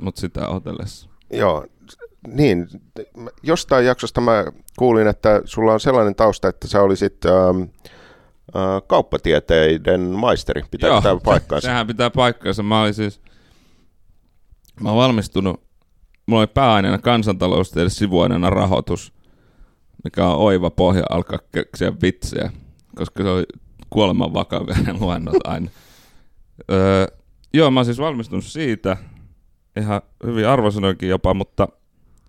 Mutta sitä odotellessa. Joo, niin. Jostain jaksosta mä kuulin, että sulla on sellainen tausta, että sä olisit ähm, äh, kauppatieteiden maisteri. Pitää tämä paikkaansa? Sehän pitää paikkaansa. Mä olin siis, mä oon valmistunut, mulla oli pääaineena kansantaloustieteen sivuaineena rahoitus, mikä on oiva pohja alkaa keksiä vitsejä, koska se oli kuoleman vakavia ne luennot aina. Öö, joo, mä oon siis valmistunut siitä, ihan hyvin arvosanoinkin jopa, mutta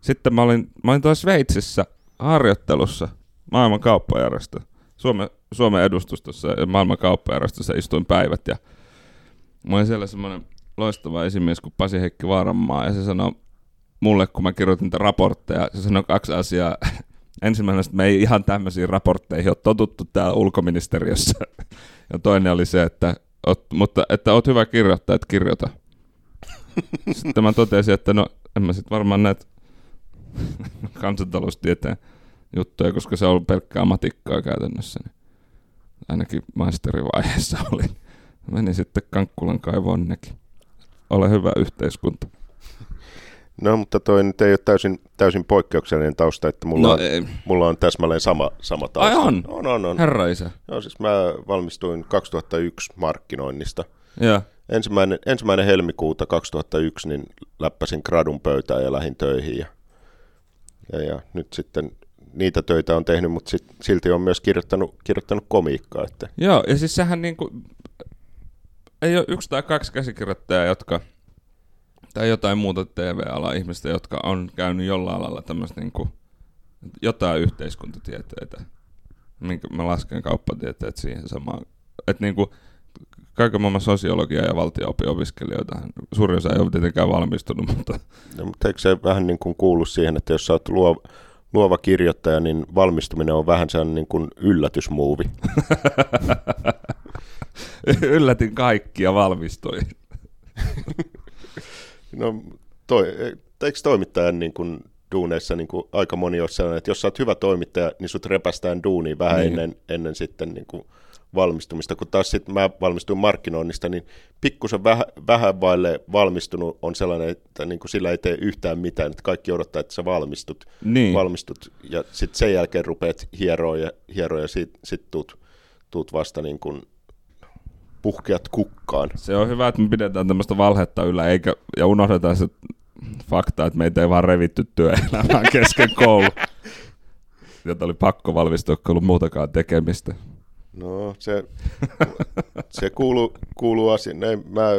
sitten mä olin, mä olin tuolla Sveitsissä harjoittelussa maailman kauppajärjestö. Suomen, Suomen edustustossa ja maailman kauppajärjestössä istuin päivät ja Mä olin siellä semmoinen loistava esimies kuin Pasi Heikki Vaaranmaa, ja se sanoi mulle, kun mä kirjoitin niitä raportteja, se sanoi kaksi asiaa. Ensimmäinen, että me ei ihan tämmöisiin raportteihin ole totuttu täällä ulkoministeriössä. Ja toinen oli se, että, oot, mutta, että oot hyvä kirjoittaja, että kirjoita. Sitten mä totesin, että no en mä sit varmaan näitä kansantaloustieteen juttuja, koska se on ollut pelkkää matikkaa käytännössä. Niin ainakin maisterivaiheessa oli. Meni sitten Kankkulan kaivoon nekin. Ole hyvä yhteiskunta. No, mutta toi nyt ei ole täysin, täysin poikkeuksellinen tausta, että mulla, No on, ei. mulla on täsmälleen sama, sama tausta. Ai on? On, on, on. Herra isä. Joo, siis mä valmistuin 2001 markkinoinnista. Joo. Ensimmäinen, ensimmäinen helmikuuta 2001 niin läppäsin gradun pöytään ja lähdin töihin. Ja, ja, ja nyt sitten niitä töitä on tehnyt, mutta sit, silti on myös kirjoittanut, kirjoittanut komiikkaa. Että, Joo, ja siis sehän niinku, ei ole yksi tai kaksi käsikirjoittajaa, jotka, tai jotain muuta TV-alan ihmistä, jotka on käynyt jollain lailla tämmöistä niinku, jotain yhteiskuntatieteitä, minkä mä lasken kauppatieteet siihen samaan. Että niinku, kaiken maailman sosiologia ja valtio-opiskelijoita, suurin osa ei ole tietenkään valmistunut, mutta no, mutta eikö se vähän niin kuin kuulu siihen, että jos sä oot luova, luova kirjoittaja, niin valmistuminen on vähän sellainen niin kuin yllätysmuuvi. yllätin kaikki ja valmistuin. No, toi, eikö toimittajan niin kuin duuneissa niin kuin aika moni ole sellainen, että jos sä oot hyvä toimittaja, niin sut repästään duuniin vähän niin. ennen, ennen sitten niin kuin valmistumista. Kun taas sitten mä valmistuin markkinoinnista, niin pikkusen vähän, vähän vaille valmistunut on sellainen, että niin kuin sillä ei tee yhtään mitään, että kaikki odottaa, että sä valmistut, Niin. valmistut ja sitten sen jälkeen rupeat hieroa ja, hieroa ja sitten sit tuut, tuut vasta niin kuin puhkeat kukkaan. Se on hyvä, että me pidetään tämmöistä valhetta yllä, eikä, ja unohdetaan se fakta, että meitä ei vaan revitty työelämään kesken koulu. Jota oli pakko valmistua, kun ei ollut muutakaan tekemistä. No se, se kuuluu, kuuluu asia. Näin, mä,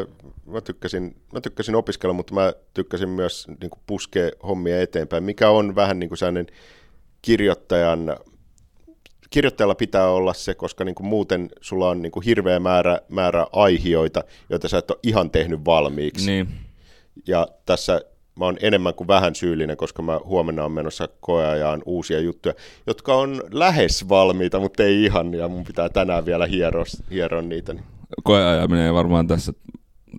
mä, tykkäsin, mä tykkäsin opiskella, mutta mä tykkäsin myös niin kuin puskea hommia eteenpäin, mikä on vähän niin kuin sellainen kirjoittajan, kirjoittajalla pitää olla se, koska niin kuin muuten sulla on niin kuin hirveä määrä, määrä aihioita, joita sä et ole ihan tehnyt valmiiksi. Niin. Ja tässä mä oon enemmän kuin vähän syyllinen, koska mä huomenna on menossa koeajaan uusia juttuja, jotka on lähes valmiita, mutta ei ihan, ja mun pitää tänään vielä hieroa, hieroa niitä. Niin. Koeajaminen ei varmaan tässä,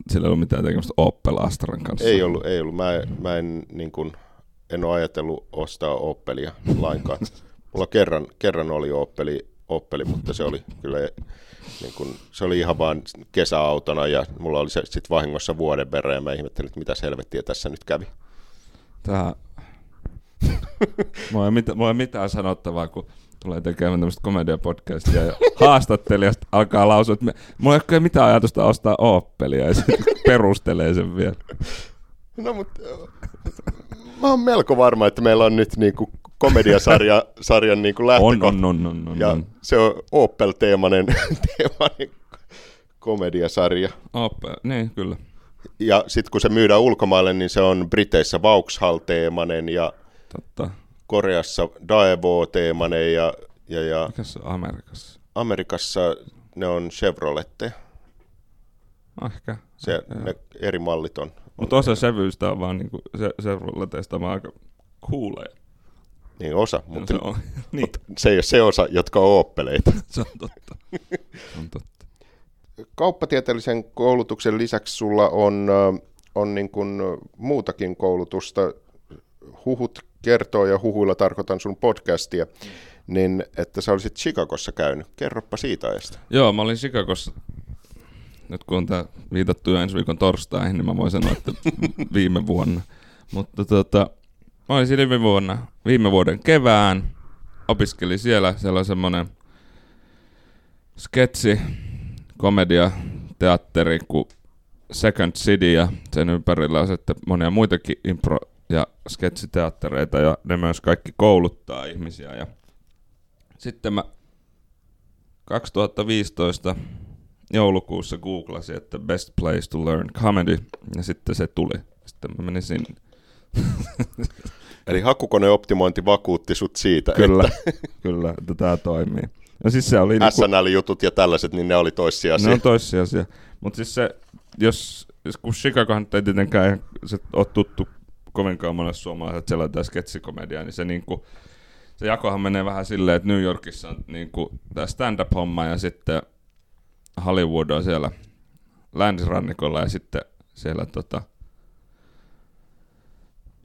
sillä ei ollut mitään tekemistä Opel Astran kanssa. Ei ollut, ei ollut. Mä, mä en, niin kuin, en ole ajatellut ostaa Opelia lainkaan. Mulla kerran, kerran oli Opeli, Opeli, mutta se oli kyllä niin kun, se oli ihan vaan kesäautona ja mulla oli se sitten vahingossa vuoden verran ja mä ihmettelin, että mitä helvettiä tässä nyt kävi. Tää... mulla, ei mitään, mulla ei mitään sanottavaa, kun tulee tekemään tämmöistä komediapodcastia ja haastattelijasta alkaa lausua, että me, mulla ei ole mitään ajatusta ostaa Oppelia ja sitten perustelee sen vielä. No mutta mä oon melko varma, että meillä on nyt niinku komediasarja, sarjan niin kuin lähtökohta. On, on, on, on, ja on. se on Opel-teemainen teemainen komediasarja. Opel, niin kyllä. Ja sitten kun se myydään ulkomaille, niin se on Briteissä Vauxhall-teemainen ja Totta. Koreassa Daewoo-teemainen ja, ja, ja Mikä se on Amerikassa? Amerikassa ne on Chevroletteja. Ah, ehkä. Se, ne eri mallit on. Mutta osa sävyistä on vaan niinku, se, Chevroleteista on aika kuulee. Niin osa, mutta, se, on, niin. mutta se ei ole se osa, jotka on oppeleita. se on totta. Se on totta. Kauppatieteellisen koulutuksen lisäksi sulla on, on niin kuin muutakin koulutusta. Huhut kertoo, ja huhuilla tarkoitan sun podcastia, niin että sä olisit Chicagossa käynyt. Kerropa siitä ajasta. Joo, mä olin Chicagossa nyt kun on tämä viitattu jo ensi viikon torstaihin, niin mä voin sanoa, että viime vuonna. Mutta tota, Mä olin viime vuonna, viime vuoden kevään. Opiskelin siellä, siellä on semmonen sketsi, komedia, teatteri kuin Second City ja sen ympärillä on sitten monia muitakin impro- ja sketsiteattereita ja ne myös kaikki kouluttaa ihmisiä. Ja sitten mä 2015 joulukuussa googlasin, että best place to learn comedy ja sitten se tuli. Sitten mä menin sinne. Eli hakukoneoptimointi vakuutti sut siitä, kyllä, että... kyllä, että tämä toimii. No siis se oli SNL-jutut niinku... ja tällaiset, niin ne oli toissijaisia. Ne on toissijaisia. Mutta siis se, jos, jos kun Chicagohan ei tietenkään se ole tuttu kovinkaan monessa suomalaiset sellainen sketsikomedia, niin se niinku, se jakohan menee vähän silleen, että New Yorkissa on niinku tämä stand-up-homma ja sitten Hollywood on siellä länsirannikolla ja sitten siellä tota,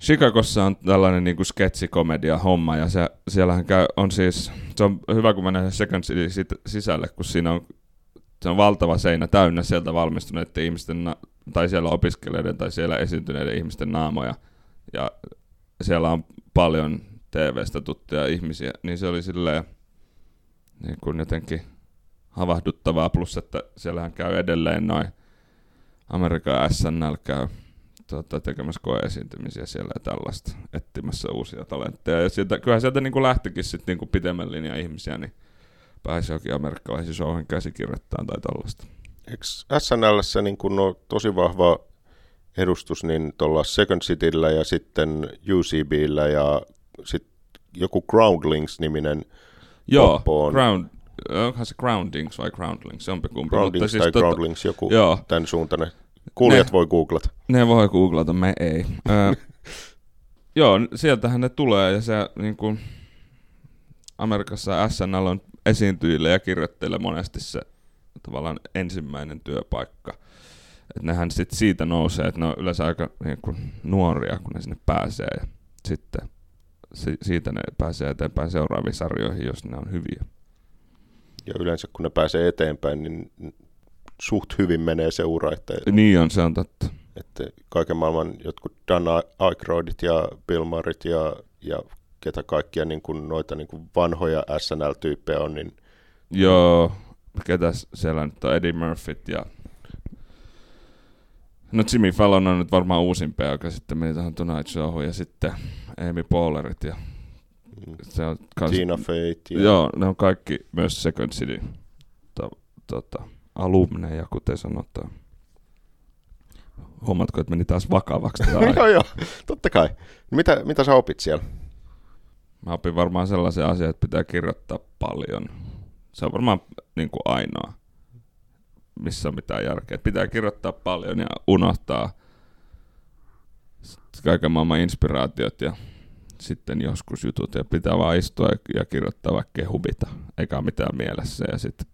Chicagossa on tällainen niin kuin sketsikomedia homma ja se, siellähän käy, on siis, se on hyvä kun menee Second City sisälle, kun siinä on, se on valtava seinä täynnä sieltä valmistuneiden ihmisten, tai siellä opiskelijoiden tai siellä esiintyneiden ihmisten naamoja. Ja siellä on paljon TV-stä tuttuja ihmisiä, niin se oli silleen niin kuin jotenkin havahduttavaa, plus että siellähän käy edelleen noin Amerikan SNL käy tuota, tekemässä koeesiintymisiä siellä ja tällaista, etsimässä uusia talentteja. Ja sieltä, kyllähän sieltä niin kuin lähtikin sitten niin kuin pitemmän linjan ihmisiä, niin pääsi jokin amerikkalaisiin showhin käsikirjoittamaan tai tällaista. Eikö SNLssä niin kuin on tosi vahva edustus niin tuolla Second Cityllä ja sitten UCBllä ja sitten joku Groundlings-niminen Joo, on. Ground, onkohan se Groundings vai Groundlings, kumpi. Groundings Mutta siis tai tota, Groundlings, joku joo. tämän suuntainen. Kuulijat ne, voi googlata. Ne voi googlata, me ei. Ö, joo, sieltähän ne tulee ja se niin kuin, Amerikassa SNL on esiintyjille ja kirjoittajille monesti se tavallaan ensimmäinen työpaikka. Et nehän sit siitä nousee, että ne on yleensä aika niin kuin, nuoria, kun ne sinne pääsee. Ja sitten si- siitä ne pääsee eteenpäin seuraaviin sarjoihin, jos ne on hyviä. Ja yleensä kun ne pääsee eteenpäin, niin suht hyvin menee se ura. Että, niin on, se on totta. Että kaiken maailman jotkut Dan Aykroydit ja Bill Murrayt ja, ja ketä kaikkia niin kuin noita niin kuin vanhoja SNL-tyyppejä on. Niin... Joo, ketä siellä nyt on Eddie Murphyt ja No Jimmy Fallon on nyt varmaan uusimpia, joka sitten meni tähän Tonight Showhun ja sitten Amy Poehlerit ja mm. se on kans... Tina Fey. Ja... Joo, ne on kaikki myös Second City to, tota, alumneja, kuten sanotaan. Huomaatko, että meni taas vakavaksi joo, joo, totta kai. Mitä, mitä sä opit siellä? Mä opin varmaan sellaisia asioita, että pitää kirjoittaa paljon. Se on varmaan niin kuin ainoa, missä on mitään järkeä. Pitää kirjoittaa paljon ja unohtaa kaiken maailman inspiraatiot ja sitten joskus jutut ja pitää vaan istua ja kirjoittaa vaikka kehubita, eikä mitään mielessä ja sitten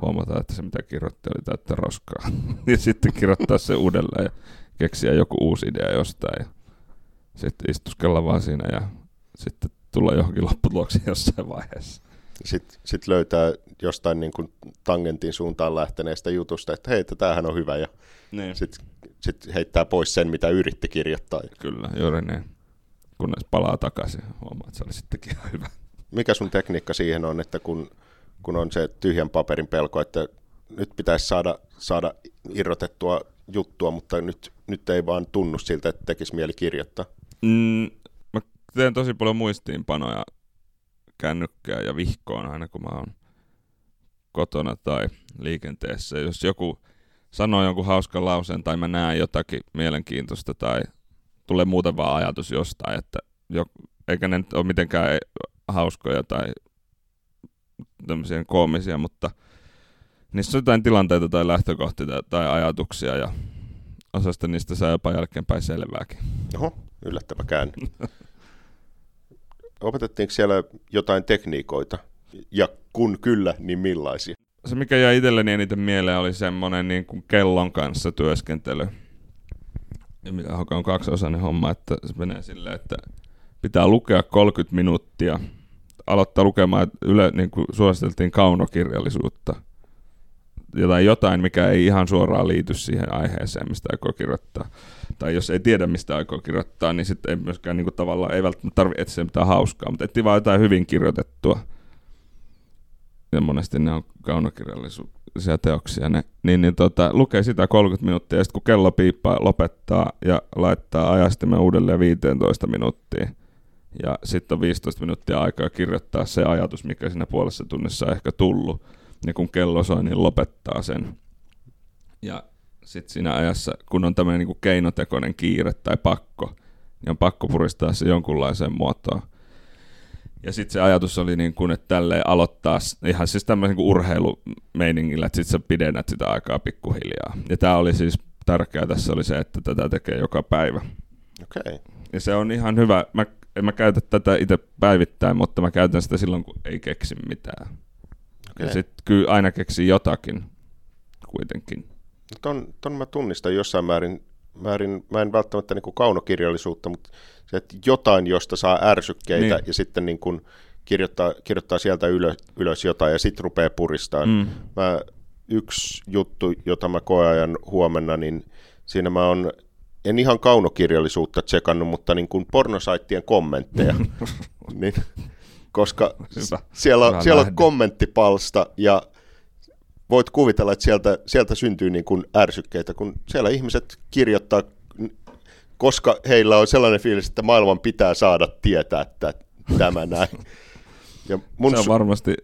huomata, että se mitä kirjoitti oli täyttä roskaa. ja sitten kirjoittaa se uudelleen ja keksiä joku uusi idea jostain ja sitten istuskella vaan siinä ja sitten tulla johonkin lopputuloksiin jossain vaiheessa. Sitten sit löytää jostain niin kuin tangentin suuntaan lähteneestä jutusta, että hei, tämähän on hyvä, ja niin. sitten sit heittää pois sen, mitä yritti kirjoittaa. Kyllä, juuri niin. Kunnes palaa takaisin, huomaa, että se oli sittenkin ihan hyvä. Mikä sun tekniikka siihen on, että kun, kun on se tyhjän paperin pelko, että nyt pitäisi saada, saada irrotettua juttua, mutta nyt, nyt ei vaan tunnu siltä, että tekisi mieli kirjoittaa? Mm, mä teen tosi paljon muistiinpanoja kännykkää ja vihkoon aina, kun mä oon kotona tai liikenteessä. Jos joku sanoo jonkun hauskan lauseen tai mä näen jotakin mielenkiintoista tai tulee muuten vaan ajatus jostain, että jo, eikä ne ole mitenkään hauskoja tai tämmöisiä koomisia, mutta niissä on jotain tilanteita tai lähtökohtia tai ajatuksia ja osasta niistä saa jopa jälkeenpäin selvääkin. Oho, yllättävä käänne. Opetettiinko siellä jotain tekniikoita? Ja kun kyllä, niin millaisia? Se, mikä jäi itselleni eniten mieleen, oli semmoinen niin kuin kellon kanssa työskentely. Joka on kaksiosainen homma, että se menee silleen, että pitää lukea 30 minuuttia. Aloittaa lukemaan, että yle, niin kuin suositeltiin kaunokirjallisuutta – jotain, jotain, mikä ei ihan suoraan liity siihen aiheeseen, mistä aikoo kirjoittaa. Tai jos ei tiedä, mistä aikoo kirjoittaa, niin sitten ei myöskään niin kuin, tavallaan, ei välttämättä tarvitse etsiä mitään hauskaa, mutta etsii vaan jotain hyvin kirjoitettua. Ja monesti ne on kaunokirjallisia teoksia. Ne, niin, niin tota, lukee sitä 30 minuuttia, ja sitten kun kello piippaa, lopettaa ja laittaa ajastimen uudelleen 15 minuuttia. Ja sitten on 15 minuuttia aikaa kirjoittaa se ajatus, mikä siinä puolessa tunnissa on ehkä tullut ja kun kello soi, niin lopettaa sen. Ja sitten siinä ajassa, kun on tämmöinen niin keinotekoinen kiire tai pakko, niin on pakko puristaa se jonkunlaiseen muotoon. Ja sitten se ajatus oli niin kuin, että tälleen aloittaa ihan siis tämmöisen niin urheilumeiningillä, että sitten sä pidennät sitä aikaa pikkuhiljaa. Ja tämä oli siis tärkeää tässä oli se, että tätä tekee joka päivä. Okay. Ja se on ihan hyvä. Mä, en mä käytä tätä itse päivittäin, mutta mä käytän sitä silloin, kun ei keksi mitään. Okay. Ja sitten kyllä aina keksii jotakin kuitenkin. Ton, ton mä tunnistan jossain määrin, määrin mä en välttämättä niin kuin kaunokirjallisuutta, mutta se, että jotain, josta saa ärsykkeitä niin. ja sitten niin kuin kirjoittaa, kirjoittaa sieltä ylös, ylös jotain ja sitten rupeaa puristamaan. Mm. Mä, yksi juttu, jota mä koeajan huomenna, niin siinä mä on en ihan kaunokirjallisuutta tsekannut, mutta niin kuin pornosaittien kommentteja. niin koska Hyvä. siellä, on, siellä on kommenttipalsta ja voit kuvitella, että sieltä, sieltä syntyy niin kuin ärsykkeitä, kun siellä ihmiset kirjoittaa, koska heillä on sellainen fiilis, että maailman pitää saada tietää, että tämä näin. Ja mun se on varmasti,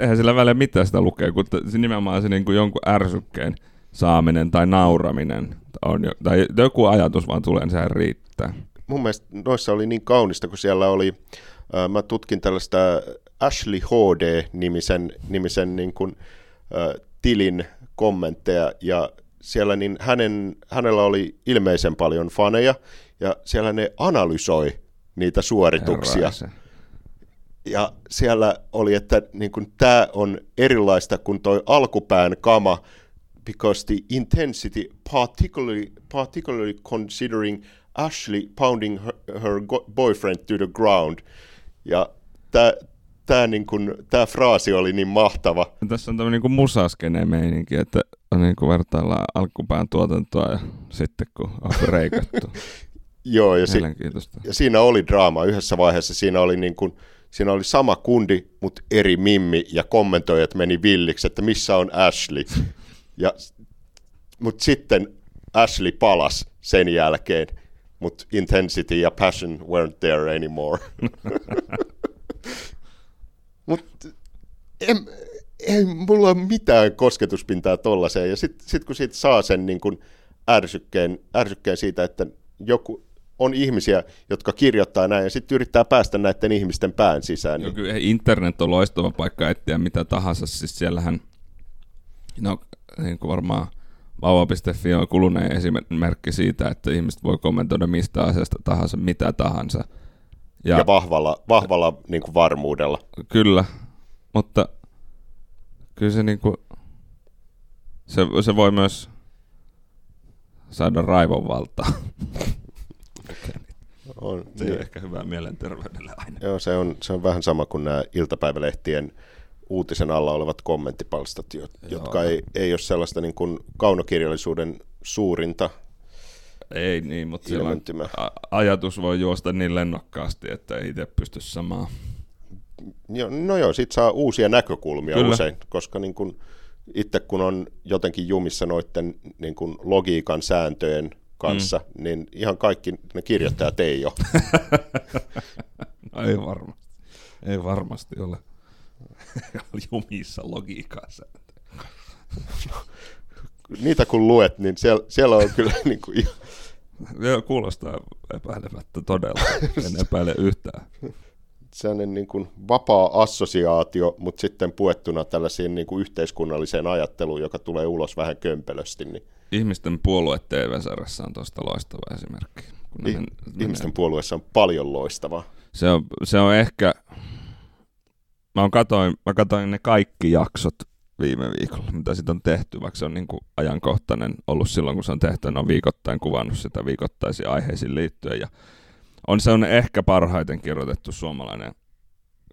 eihän sillä väliä mitään sitä lukee, kun nimenomaan se niin kuin jonkun ärsykkeen saaminen tai nauraminen on jo, tai joku ajatus vaan tulee, niin sehän riittää. Mun mielestä noissa oli niin kaunista, kun siellä oli Mä tutkin tällaista Ashley HD-nimisen nimisen niin kuin, uh, tilin kommentteja, ja siellä niin hänen, hänellä oli ilmeisen paljon faneja, ja siellä ne analysoi niitä suorituksia. Herraise. Ja siellä oli, että niin kuin, tämä on erilaista kuin toi alkupään kama, because the intensity, particularly, particularly considering Ashley pounding her, her boyfriend to the ground, ja tämä tämä niin tämä fraasi oli niin mahtava. Tässä on tämmöinen niin musaskene meininki, että on niin kuin vertaillaan alkupään tuotantoa ja sitten kun on reikattu. Joo, ja, si- ja siinä oli draama. Yhdessä vaiheessa siinä oli, niin kuin, siinä oli sama kundi, mutta eri mimmi, ja kommentoijat meni villiksi, että missä on Ashley. Ja, mutta sitten Ashley palas sen jälkeen mutta intensity ja passion weren't there anymore. mutta en, ei mulla ole mitään kosketuspintaa tollaiseen. Ja sitten sit kun siitä saa sen niin kun ärsykkeen, ärsykkeen siitä, että joku, on ihmisiä, jotka kirjoittaa näin ja sitten yrittää päästä näiden ihmisten pään sisään. Joo, niin... kyllä internet on loistava paikka etsiä mitä tahansa. Siis siellähän, no niin kuin varmaan Vauva.fi on kuluneen esimerkki siitä, että ihmiset voi kommentoida mistä asiasta tahansa, mitä tahansa. Ja, ja vahvalla, vahvalla niin kuin varmuudella. Kyllä, mutta kyllä se, niin kuin, se, se voi myös saada raivon valtaa. On, se niin. ei ehkä hyvää mielenterveydelle aina. Joo, se on, se on vähän sama kuin nämä iltapäivälehtien uutisen alla olevat kommenttipalstat, jotka ei, ei ole sellaista niin kuin kaunokirjallisuuden suurinta ei niin, mutta ajatus voi juosta niin lennokkaasti, että ei itse pysty samaan. Jo, no joo, sit saa uusia näkökulmia Kyllä. usein, koska niin kun, itse kun on jotenkin jumissa noiden niin kun logiikan sääntöjen kanssa, mm. niin ihan kaikki ne kirjoittajat ei ole. no, ei varmasti. Ei varmasti ole. jumissa logiikan sääntöjä. Niitä kun luet, niin siellä, siellä on kyllä niin kuin ihan... Joo, kuulostaa epäilemättä todella. En epäile yhtään sellainen niin kuin vapaa assosiaatio, mutta sitten puettuna tällaisiin niin kuin yhteiskunnalliseen ajatteluun, joka tulee ulos vähän kömpelösti. Niin... Ihmisten puolue TV-sarjassa on tuosta loistava esimerkki. Kun I- men, ihmisten menee... puolueessa on paljon loistavaa. Se on, se on ehkä... Mä, katoin, mä katoin ne kaikki jaksot viime viikolla, mitä siitä on tehty, vaikka se on niin kuin ajankohtainen ollut silloin, kun se on tehty, ne on viikoittain kuvannut sitä viikoittaisiin aiheisiin liittyen, ja on se on ehkä parhaiten kirjoitettu suomalainen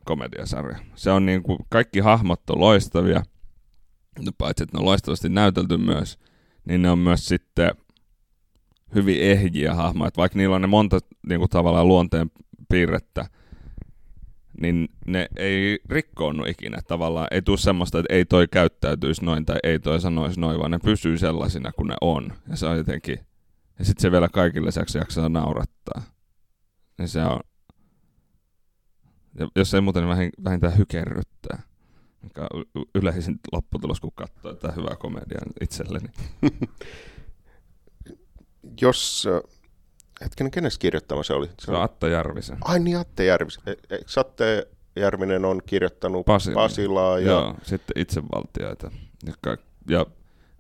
komediasarja. Se on niin kuin, kaikki hahmot on loistavia, paitsi että ne on loistavasti näytelty myös, niin ne on myös sitten hyvin ehjiä hahmoja. Vaikka niillä on ne monta niin kuin, tavallaan luonteen piirrettä, niin ne ei rikkoonnu ikinä. Tavallaan ei tule semmoista, että ei toi käyttäytyisi noin tai ei toi sanoisi noin, vaan ne pysyy sellaisina kuin ne on. Ja se on jotenkin... Ja sitten se vielä kaikille lisäksi jaksaa naurattaa niin se on, ja jos ei muuten, niin vähintään hykerryttää, mikä on yleisin lopputulos, kun katsoo tätä hyvää komediaa itselleni. jos, hetkinen, kenestä kirjoittama se oli? Se, on Atte Järvisen. Ai niin, Atte Järvisen. E, e, Atte Järvinen on kirjoittanut Pasila. Pasilaa. Ja... Joo, sitten itsevaltiaita. Ja, ja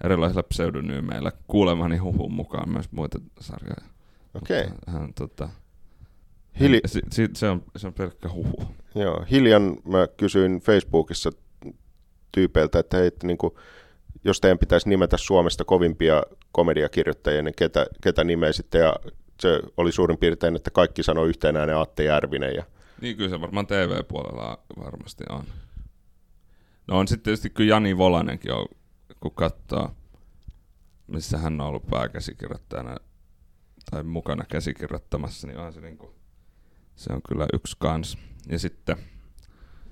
erilaisilla pseudonyymeillä kuulemani huhun mukaan myös muita sarjoja. Okei. Okay. Hän tota, Hili... Se, se, se, on, se on pelkkä huhu. Joo, hiljan mä kysyin Facebookissa tyypeiltä, että hei, niin kuin, jos teidän pitäisi nimetä Suomesta kovimpia komediakirjoittajia, niin ketä, ketä nimeisitte, ja se oli suurin piirtein, että kaikki sanoi yhteen ääneen Atte Järvinen. Ja... Niin kyllä se varmaan TV-puolella varmasti on. No on sitten tietysti kyllä Jani Volanenkin on, kun katsoo, missä hän on ollut pääkäsikirjoittajana tai mukana käsikirjoittamassa, niin on se niin kuin se on kyllä yksi kans. Ja sitten...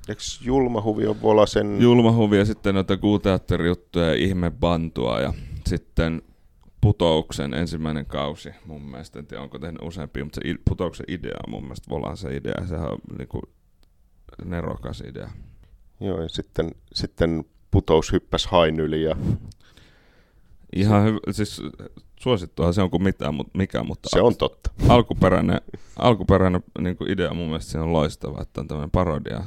Eikö Julmahuvi on Volasen... Julmahuvi ja sitten noita kuuteatterijuttuja ja ihmebantua ja sitten Putouksen ensimmäinen kausi mun mielestä. En tiedä, onko tehnyt useampia, mutta se Putouksen idea on mun mielestä Volasen idea. Sehän on niinku nerokas idea. Joo, ja sitten, sitten Putous hyppäsi hain yli ja... Ihan hyvä, siis suosittuahan se on kuin mitään, mutta mikä, mutta se on totta. Alkuperäinen, alkuperäinen niin kuin idea mun mielestä se on loistava, että on tämmöinen parodia,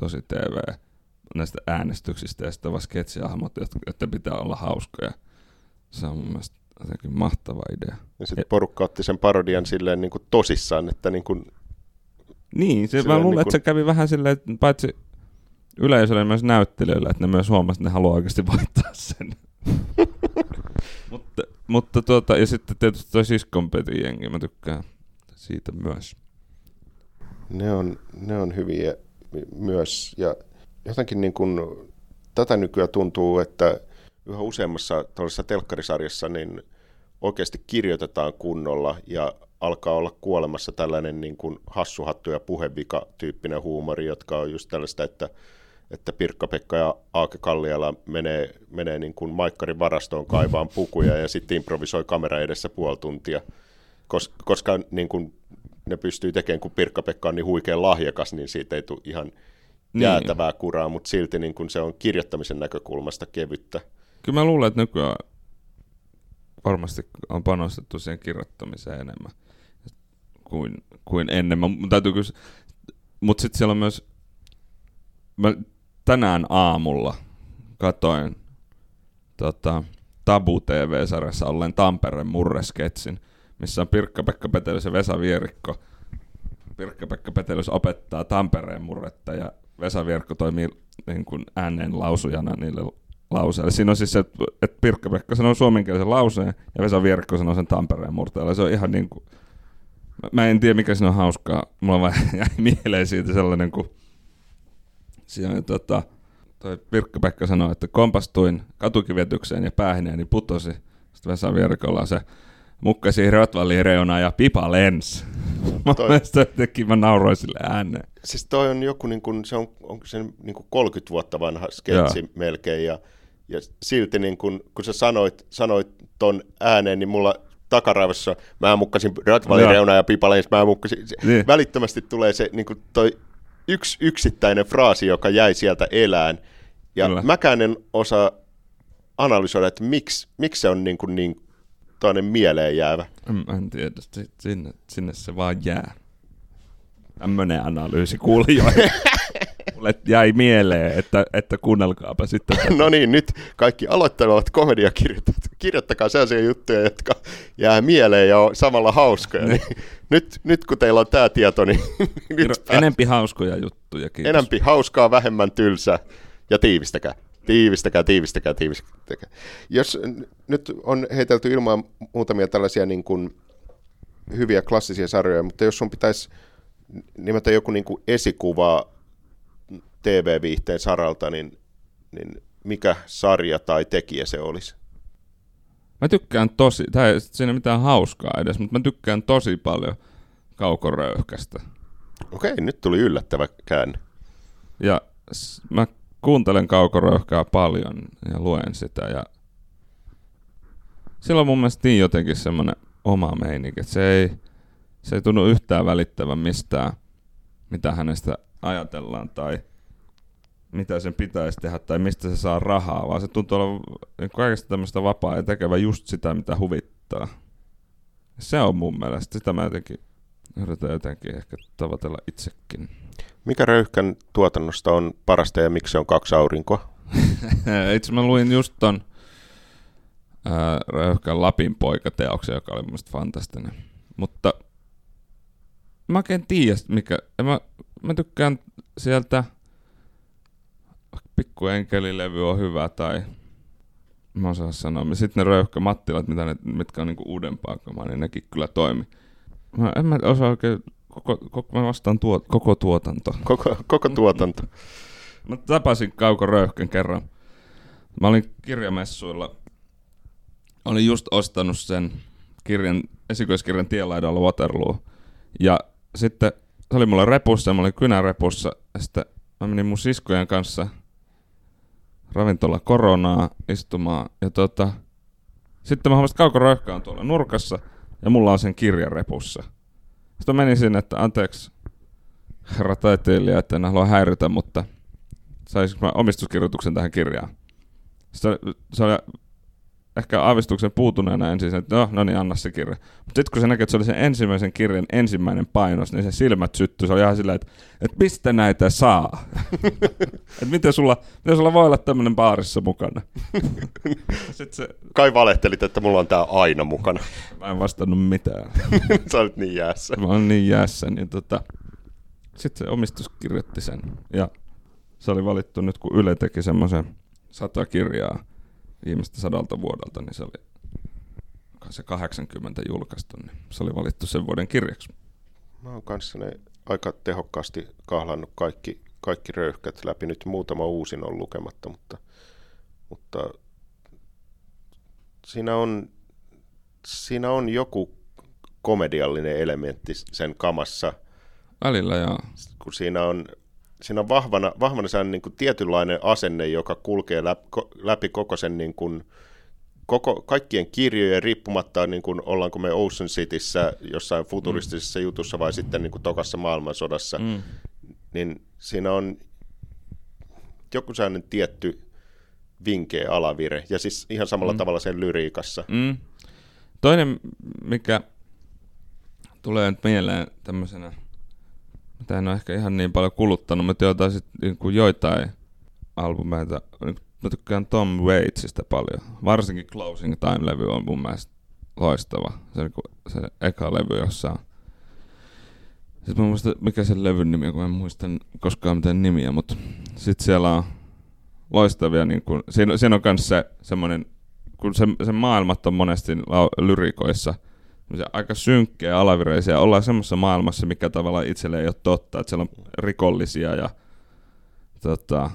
tosi TV, näistä äänestyksistä ja sitten vaan sketsiahmot, jotka pitää olla hauskoja. Se on mun mielestä jotenkin mahtava idea. Ja sitten porukka otti sen parodian silleen niin kuin tosissaan, että niin kuin... Niin, se, mä luulen, niin kuin... että se kävi vähän silleen, että paitsi yleisölle myös näyttelijöille, että ne myös huomasivat, että ne haluaa oikeasti voittaa sen. mutta, mutta tuota, ja sitten tietysti toi siskonpeti jengi, mä tykkään siitä myös. Ne on, ne on hyviä myös, ja jotenkin niin kuin, tätä nykyään tuntuu, että yhä useammassa tuollaisessa telkkarisarjassa niin oikeasti kirjoitetaan kunnolla ja alkaa olla kuolemassa tällainen niin kuin hassuhattu ja puhevika-tyyppinen huumori, jotka on just tällaista, että että Pirkka-Pekka ja Aake Kalliala menee, menee niin kuin Maikkarin varastoon kaivaan pukuja ja sitten improvisoi kamera edessä puoli tuntia, Kos, koska niin kuin ne pystyy tekemään, kun Pirkka-Pekka on niin huikean lahjakas, niin siitä ei tule ihan niin. jäätävää kuraa, mutta silti niin kuin se on kirjoittamisen näkökulmasta kevyttä. Kyllä mä luulen, että nykyään varmasti on panostettu siihen kirjoittamiseen enemmän kuin, kuin ennen. Mä, täytyy kyllä, mutta sitten siellä on myös, mä tänään aamulla katoin tota, Tabu TV-sarjassa olleen Tampereen murresketsin, missä on Pirkka-Pekka Petelys ja Vesa Vierikko. Pirkka-Pekka Petelys opettaa Tampereen murretta ja Vesa Vierikko toimii niin kuin äänen lausujana niille lauseille. Siinä on siis se, että Pirkka-Pekka sanoo suomenkielisen lauseen ja Vesa Vierikko sanoo sen Tampereen murteella. Se on ihan niin kuin, mä en tiedä mikä siinä on hauskaa. Mulla vaan jäi mieleen siitä sellainen, kun siinä on tota, toi Pirkka-Pekka sanoi, että kompastuin katukivetykseen ja päähineeni putosi. Sitten Vesa Vierikolla on se mukkasi Rottwallin reuna ja pipa lens. Mä Toi- jotenkin mä nauroin sille ääneen. Siis toi on joku, niin kuin, se on, onko se niin kuin 30 vuotta vanha sketsi Joo. melkein, ja, ja silti niin kuin, kun sä sanoit, sanoit ton ääneen, niin mulla takaraivossa, mä mukkasin Ratvalin reuna ja pipaleins, mä mukkasin, se, Niin. välittömästi tulee se niin kuin toi yksi yksittäinen fraasi, joka jäi sieltä elään, ja Kyllä. mäkään en osaa analysoida, että miksi, miksi se on niin, kuin niin toinen mieleen jäävä. Mä en tiedä, si- sinne, sinne se vaan jää. Tämmönen analyysi kuulijoille. Mulle jäi mieleen, että, että kuunnelkaapa sitten. tätä. No niin, nyt kaikki aloittelevat komediakirjoittajat. Kirjoittakaa sellaisia juttuja, jotka jää mieleen ja on samalla hauskoja. Niin, nyt, nyt kun teillä on tämä tieto, niin nyt pää- Enempi hauskoja juttuja, kiitos. enempi hauskaa, vähemmän tylsää ja tiivistäkää. Tiivistäkää, tiivistäkää, tiivistäkää. Jos nyt on heitelty ilmaan muutamia tällaisia niin kuin hyviä klassisia sarjoja, mutta jos sun pitäisi nimetä joku niin kuin esikuva TV-viihteen saralta, niin, niin mikä sarja tai tekijä se olisi? Mä tykkään tosi, tää ei siinä mitään hauskaa edes, mutta mä tykkään tosi paljon kaukoröyhkästä. Okei, nyt tuli yllättävä käänne. Ja s- mä kuuntelen kaukoröyhkää paljon ja luen sitä ja sillä on mun mielestä niin jotenkin semmoinen oma meininki, että se ei, se ei tunnu yhtään välittävän mistään, mitä hänestä ajatellaan tai mitä sen pitäisi tehdä tai mistä se saa rahaa, vaan se tuntuu olla niin kaikesta tämmöistä vapaa ja tekevä just sitä, mitä huvittaa. Se on mun mielestä, sitä mä jotenkin yritän jotenkin ehkä tavoitella itsekin. Mikä Röyhkän tuotannosta on parasta ja miksi se on kaksi aurinkoa? Itse mä luin just ton ää, Röyhkän Lapin poika-teoksen, joka oli mun mielestä fantastinen. Mutta mä oikein tiedä, mikä... Mä, mä tykkään sieltä Pikku Enkelilevy on hyvä tai mä osaan sanoa. Sitten ne Röyhkä Mattilat, mitä ne, mitkä on niinku uudempaa kamaa, niin nekin kyllä toimi. Mä en mä osaa oikein, koko, koko, mä vastaan tuo, koko tuotanto. Koko, koko tuotanto. Mä tapasin Kauko Röyhkän kerran. Mä olin kirjamessuilla. Olin just ostanut sen kirjan, esikoiskirjan Tienlaidalla Waterloo. Ja sitten se oli mulla repussa, mä olin kynärepussa. Ja sitten mä menin mun siskojen kanssa ravintola koronaa istumaan. Ja tota, sitten mä huomasin, että Kauko on tuolla nurkassa ja mulla on sen kirja repussa. Sitten menin sinne, että anteeksi herra taiteilija, että en halua häiritä, mutta saisinko mä omistuskirjoituksen tähän kirjaan? Se, se oli ehkä aavistuksen puutuneena ensin, että no, no niin, anna se kirja. Mutta sitten kun se näkee, että se oli sen ensimmäisen kirjan ensimmäinen painos, niin se silmät syttyi. Se oli ihan silleen, että, että mistä näitä saa? että miten sulla, miten sulla voi olla tämmöinen baarissa mukana? sitten se, Kai valehtelit, että mulla on tää aina mukana. mä en vastannut mitään. Sä olet niin jäässä. Mä oon niin jäässä, niin tota, sitten se omistus kirjoitti sen. Ja se oli valittu nyt, kun Yle teki semmoisen sata kirjaa viimeistä sadalta vuodelta, niin se oli se 80 julkaistu, niin se oli valittu sen vuoden kirjaksi. Mä oon kanssa ne aika tehokkaasti kahlannut kaikki, kaikki röyhkät läpi. Nyt muutama uusin on lukematta, mutta, mutta siinä, on, siinä on joku komediallinen elementti sen kamassa, Välillä joo. kun siinä on, siinä on vahvana, vahvana sellainen niin kuin tietynlainen asenne, joka kulkee läpi, läpi koko sen niin kuin, koko, kaikkien kirjojen riippumatta, niin kuin ollaanko me Ocean Cityssä jossain futuristisessa mm. jutussa vai sitten niin kuin tokassa maailmansodassa, mm. Niin siinä on joku sellainen tietty vinkeä alavire, ja siis ihan samalla mm. tavalla sen lyriikassa. Mm. Toinen, mikä tulee nyt mieleen tämmöisenä, mitä en ole ehkä ihan niin paljon kuluttanut, mutta jotain, sit, niin kuin joitain albumeita, niin mä tykkään Tom Waitsista paljon. Varsinkin Closing Time-levy on mun mielestä loistava. Se, on niinku se eka levy, jossa on sitten mä muistan, mikä se levyn nimi on, kun en muista koskaan mitään nimiä, mutta sitten siellä on loistavia, niin kun, siinä, siinä on myös se semmoinen, kun se, se maailmat on monesti lyrikoissa, aika synkkejä alavireisiä, ollaan semmoisessa maailmassa, mikä tavallaan itselle ei ole totta, että siellä on rikollisia ja tota,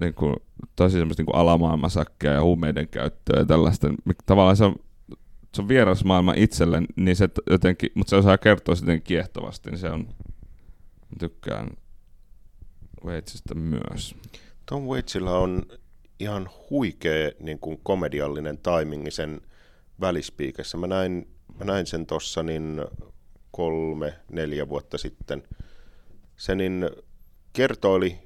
niin kuin, tosi semmoista niin alamaailmasakkeja ja huumeiden käyttöä ja tällaista. Tavallaan se on se on vieras maailma itselle, niin se jotenkin, mutta se osaa kertoa sitten kiehtovasti, niin se on, tykkään Waitsista myös. Tom Waitsilla on ihan huikea niin kuin komediallinen timingi sen välispiikessä. Mä näin, mä näin sen tuossa niin kolme, neljä vuotta sitten. Se niin kertoili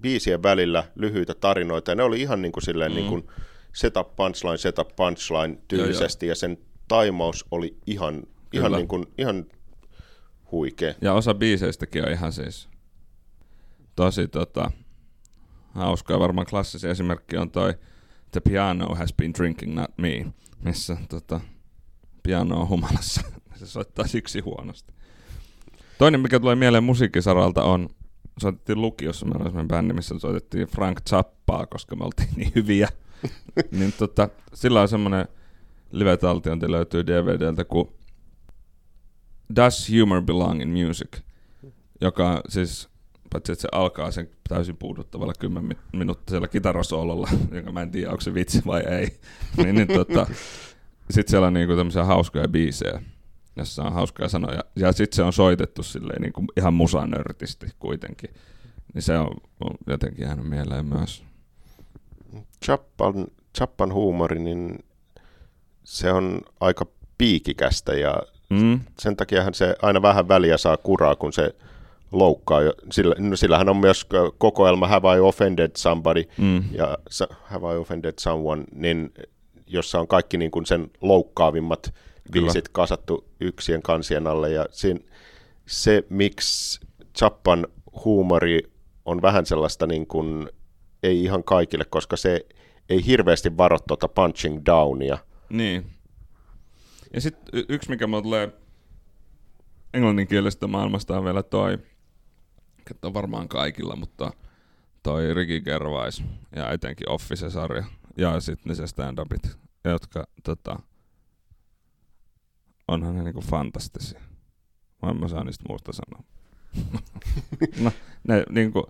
biisien välillä lyhyitä tarinoita, ja ne oli ihan niin kuin silleen mm. niin kuin setup punchline, setup punchline tyylisesti, ja, ja sen taimaus oli ihan, ihan, niin kuin, ihan huikea. Ja osa biiseistäkin on ihan siis tosi tota, hauskaa. Varmaan klassisin esimerkki on toi The Piano Has Been Drinking Not Me, missä tota, piano on humalassa. Se soittaa siksi huonosti. Toinen, mikä tulee mieleen musiikkisaralta on, soitettiin lukiossa, meillä oli sellainen bändi, missä soitettiin Frank Zappaa, koska me oltiin niin hyviä. niin tota, sillä on semmoinen live-taltiointi löytyy DVDltä kuin Does Humor Belong in Music, joka siis, paitsi että se alkaa sen täysin puuduttavalla 10 minuuttisella kitarasoololla, jonka mä en tiedä, onko se vitsi vai ei, niin, niin tota, sitten siellä on niinku tämmöisiä hauskoja biisejä, jossa on hauskoja sanoja, ja sitten se on soitettu silleen niinku ihan musanörtisti kuitenkin, niin se on, on jotenkin jäänyt mieleen myös. Chappan, Chappan huumori, niin se on aika piikikästä ja mm. sen takiahan se aina vähän väliä saa kuraa, kun se loukkaa. Sillä, no sillähän on myös kokoelma Have I Offended Somebody mm. ja Have I Offended Someone, niin jossa on kaikki niin kuin sen loukkaavimmat Kyllä. biisit kasattu yksien kansien alle. Ja siinä, se, miksi Chappan huumori on vähän sellaista niin kuin ei ihan kaikille, koska se ei hirveästi varo tuota punching downia. Niin. Ja sitten y- yksi, mikä mulle tulee englanninkielisestä maailmasta on vielä toi, että on varmaan kaikilla, mutta toi Ricky Gervais ja etenkin Office-sarja ja sitten ne se stand-upit, jotka tota, onhan ne niinku fantastisia. Mä en mä saa niistä muusta sanoa. no, ne niinku,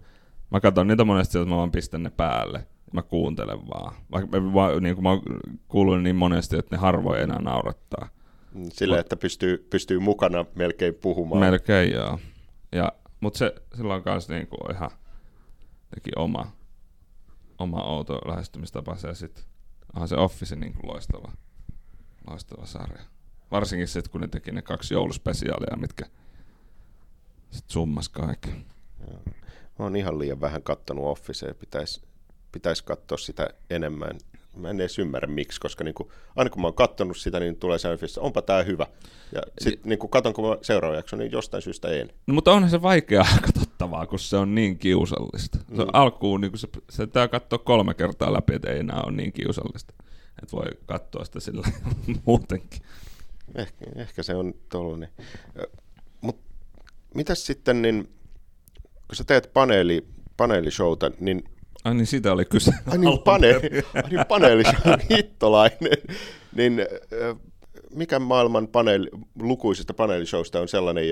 Mä katson niitä monesti että mä vaan pistän ne päälle. Mä kuuntelen vaan. Vaikka mä, niin kuin mä kuulun niin monesti, että ne harvoin enää naurattaa. Sillä, että pystyy, pystyy mukana melkein puhumaan. Melkein, joo. Ja, mutta se, sillä on myös niin kuin ihan oma, oma outo lähestymistapa. Ja sitten onhan se Office niin kuin loistava, loistava sarja. Varsinkin sitten, kun ne teki ne kaksi jouluspesiaalia, mitkä sitten summas kaikki. Mä oon ihan liian vähän kattonut Officea, pitäisi pitäis katsoa sitä enemmän. Mä en edes ymmärrä miksi, koska niin kuin, aina kun mä oon kattonut sitä, niin tulee sellainen että onpa tää hyvä. Ja sitten niin kuin katon, kun mä seuraava jakso, niin jostain syystä en. No, mutta onhan se vaikeaa katsottavaa, kun se on niin kiusallista. Se mm. alkuun, niin kuin se, se pitää katsoa kolme kertaa läpi, että ei enää ole niin kiusallista. Että voi katsoa sitä sillä muutenkin. Ehkä, ehkä se on tollainen. Mutta mitäs sitten, niin kun sä teet paneeli, paneelishowta, niin... Ai niin, sitä oli kyse. Ai niin, paneeli, ai niin paneelishow, hittolainen. niin mikä maailman paneeli, lukuisista paneelishowsta on sellainen,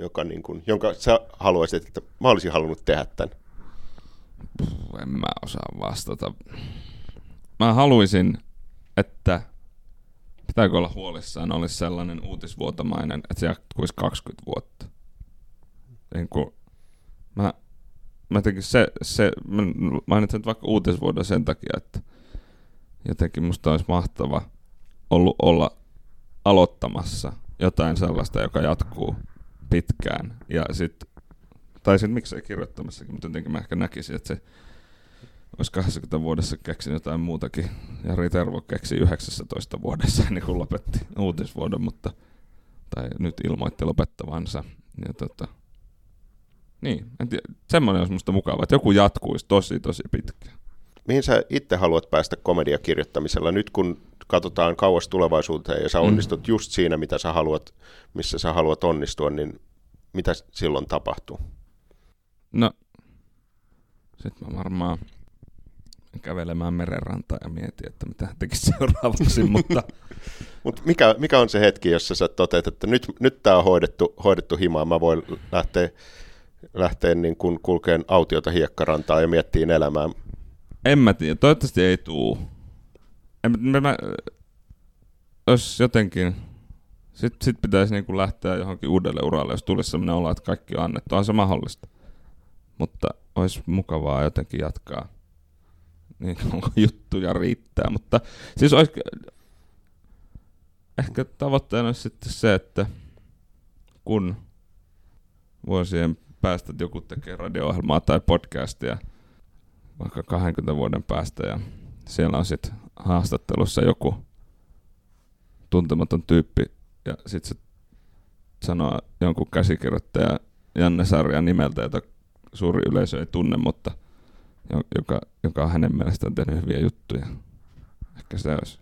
joka, niin kuin, jonka sä haluaisit, että mä olisin halunnut tehdä tämän? Puh, en mä osaa vastata. Mä haluaisin, että pitääkö olla huolissaan, olisi sellainen uutisvuotomainen, että se jatkuisi 20 vuotta. Niin kuin, Mä, mä jotenkin se, se mä mainitsen nyt vaikka uutisvuoden sen takia, että jotenkin musta olisi mahtava ollut olla aloittamassa jotain sellaista, joka jatkuu pitkään. Ja sit, tai sitten miksei kirjoittamassakin, mutta jotenkin mä ehkä näkisin, että se olisi 20 vuodessa keksinyt jotain muutakin. Ja Tervo keksi 19 vuodessa ennen kuin lopetti uutisvuoden, mutta, tai nyt ilmoitti lopettavansa. Ja tota, niin, en tiedä. semmoinen olisi musta mukava, että joku jatkuisi tosi tosi pitkään. mihin sä itse haluat päästä komediakirjoittamisella nyt kun katsotaan kauas tulevaisuuteen ja sä mm. onnistut mm. just siinä, mitä sä haluat, missä sä haluat onnistua, niin mitä silloin tapahtuu? No, sitten mä varmaan kävelemään merenrantaan ja mietin, että mitä tekisi seuraavaksi, mutta... Mut mikä, mikä on se hetki, jossa sä toteat, että nyt, nyt tämä on hoidettu, hoidettu himaan, mä voin lähteä, lähteä niin kun kulkeen autiota hiekkarantaa ja miettiin elämää? En mä tiedä, toivottavasti ei tuu. En, mä, mä, jos jotenkin, sitten sit pitäisi niinku lähteä johonkin uudelle uralle, jos tulisi sellainen olo, että kaikki on annettu. On se mahdollista. Mutta olisi mukavaa jotenkin jatkaa niin juttuja riittää, mutta siis olisi, ehkä tavoitteena olisi sitten se, että kun vuosien päästä joku tekee radio-ohjelmaa tai podcastia vaikka 20 vuoden päästä ja siellä on sitten haastattelussa joku tuntematon tyyppi ja sitten se sanoo jonkun käsikirjoittaja Janne Sarjan nimeltä, jota suuri yleisö ei tunne, mutta joka, joka on hänen mielestään tehnyt hyviä juttuja. Ehkä se olisi,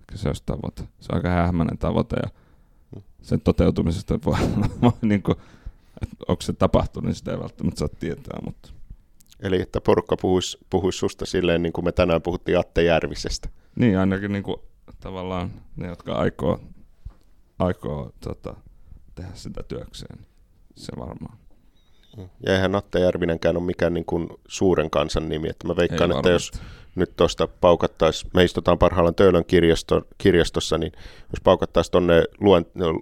ehkä se olisi tavoite. Se on aika hämmäinen tavoite ja sen toteutumisesta voi, voi niin kuin, että onko se tapahtunut, niin sitä ei välttämättä saa tietää. Mutta. Eli että porukka puhuisi, puhuisi susta silleen, niin kuin me tänään puhuttiin Atte Järvisestä. Niin, ainakin niin kuin, tavallaan ne, jotka aikoo, aikoo tota, tehdä sitä työkseen. Se varmaan. Ja eihän Atte Järvinenkään ole mikään niin kuin suuren kansan nimi. Että mä veikkaan, Ei että jos nyt tuosta paukattaisiin, me istutaan parhaillaan Töölön kirjasto, kirjastossa, niin jos paukattaisiin tuonne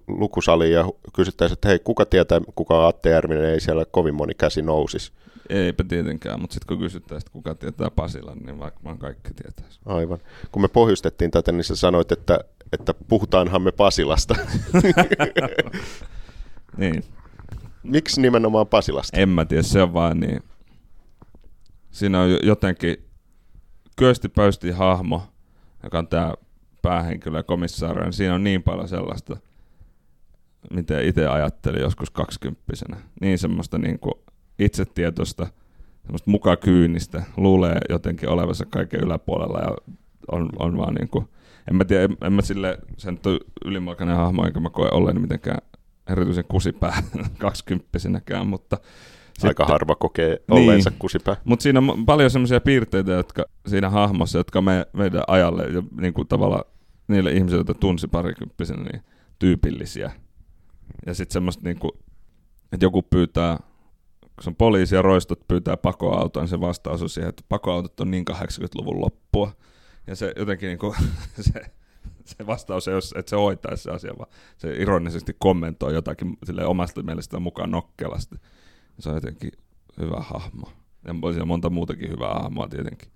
lukusaliin ja kysyttäisiin, että hei, kuka tietää, kuka on Atte Järvinen, ei siellä kovin moni käsi nousisi. Eipä tietenkään, mutta sitten kun kysyttäisiin, että kuka tietää Pasilan, niin varmaan kaikki tietäisi. Aivan. Kun me pohjustettiin tätä, niin sä sanoit, että, että puhutaanhan me Pasilasta. niin, Miksi nimenomaan Pasilasta? En mä tiedä, se on vaan niin. Siinä on jotenkin Kyösti Pöysti hahmo, joka on tämä päähenkilö ja komissaari, niin siinä on niin paljon sellaista, mitä itse ajattelin joskus kaksikymppisenä. Niin semmoista niin kuin itsetietoista, semmoista mukakyynistä, luulee jotenkin olevansa kaiken yläpuolella ja on, on vaan niin kuin, en mä tiedä, en, en mä sille, sen ylimalkainen hahmo, enkä mä koe olleen mitenkään erityisen kusipää kaksikymppisenäkään, mutta Aika sitten, harva kokee olleensa niin, kusipää. Mutta siinä on paljon sellaisia piirteitä, jotka siinä hahmossa, jotka me, meidän ajalle ja niin kuin tavallaan niille ihmisille, joita tunsi parikymppisenä, niin tyypillisiä. Ja sitten semmoista, niin kuin, että joku pyytää, kun se on poliisi ja roistot pyytää pakoautoa, niin se vastaus on siihen, että pakoautot on niin 80-luvun loppua. Ja se jotenkin niin kuin, se se vastaus ei ole, että se hoitaisi se asia, vaan se ironisesti kommentoi jotakin sille omasta mielestä mukaan nokkelasti. Se on jotenkin hyvä hahmo. Ja siellä monta muutakin hyvää hahmoa tietenkin.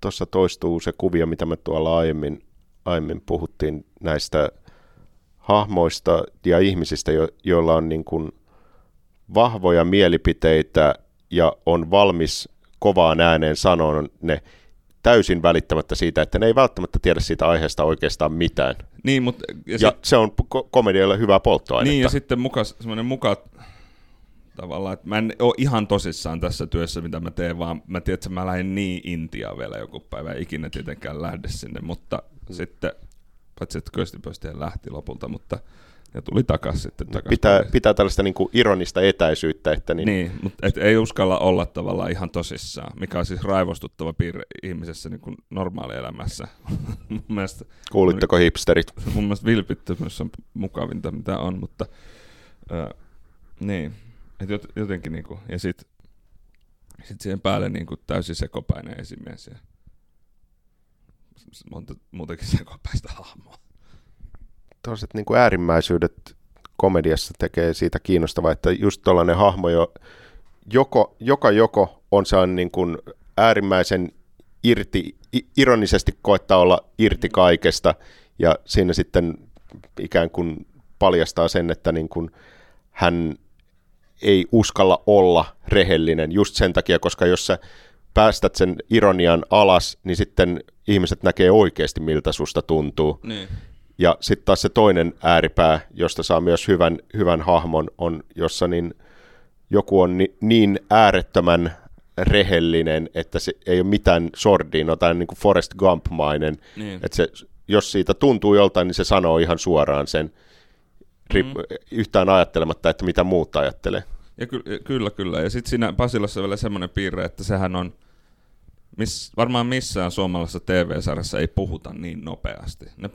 Tuossa toistuu se kuvio, mitä me tuolla aiemmin, aiemmin puhuttiin näistä hahmoista ja ihmisistä, jo, joilla on niin kuin vahvoja mielipiteitä ja on valmis kovaan ääneen sanoa ne täysin välittämättä siitä, että ne ei välttämättä tiedä siitä aiheesta oikeastaan mitään. Niin, mutta, ja, ja sit, se on ko- komedialle hyvää polttoainetta. Niin, ja sitten muka, semmoinen muka tavallaan, että mä en ole ihan tosissaan tässä työssä, mitä mä teen, vaan mä tiedän, että mä lähden niin Intiaan vielä joku päivä, ikinä tietenkään lähde sinne, mutta mm. sitten, paitsi että köstipöstien lähti lopulta, mutta ja tuli takaisin sitten takas pitää, pitää tällaista niin kuin ironista etäisyyttä. Että niin... niin, mutta et ei uskalla olla tavallaan ihan tosissaan, mikä on siis raivostuttava piirre ihmisessä niin kuin normaalielämässä. mun mielestä, Kuulitteko hipsterit? Mun mielestä vilpittömyys on mukavinta, mitä on, mutta äh, niin, et jotenkin niin kuin, ja sitten sit siihen päälle niin kuin täysin sekopäinen esimies ja monta muutakin sekopäistä hahmoa. Tuollaiset niin äärimmäisyydet komediassa tekee siitä kiinnostavaa, että just tuollainen hahmo, jo, joko, joka joko on sellainen niin kuin äärimmäisen irti, ironisesti koettaa olla irti kaikesta, ja siinä sitten ikään kuin paljastaa sen, että niin kuin hän ei uskalla olla rehellinen just sen takia, koska jos sä päästät sen ironian alas, niin sitten ihmiset näkee oikeasti, miltä susta tuntuu. Niin. Ja sitten taas se toinen ääripää, josta saa myös hyvän, hyvän hahmon, on, jossa niin joku on ni, niin äärettömän rehellinen, että se ei ole mitään sordiin, no tai niin kuin Forrest Gump-mainen, Niin. että se, jos siitä tuntuu joltain, niin se sanoo ihan suoraan sen, rip, Mm. yhtään ajattelematta, että mitä muut ajattelee. Ja ky- kyllä, kyllä. Ja sitten siinä Pasilassa on vielä semmoinen piirre, että sehän on, miss, varmaan missään suomalaisessa TV-sarjassa ei puhuta niin nopeasti. Ne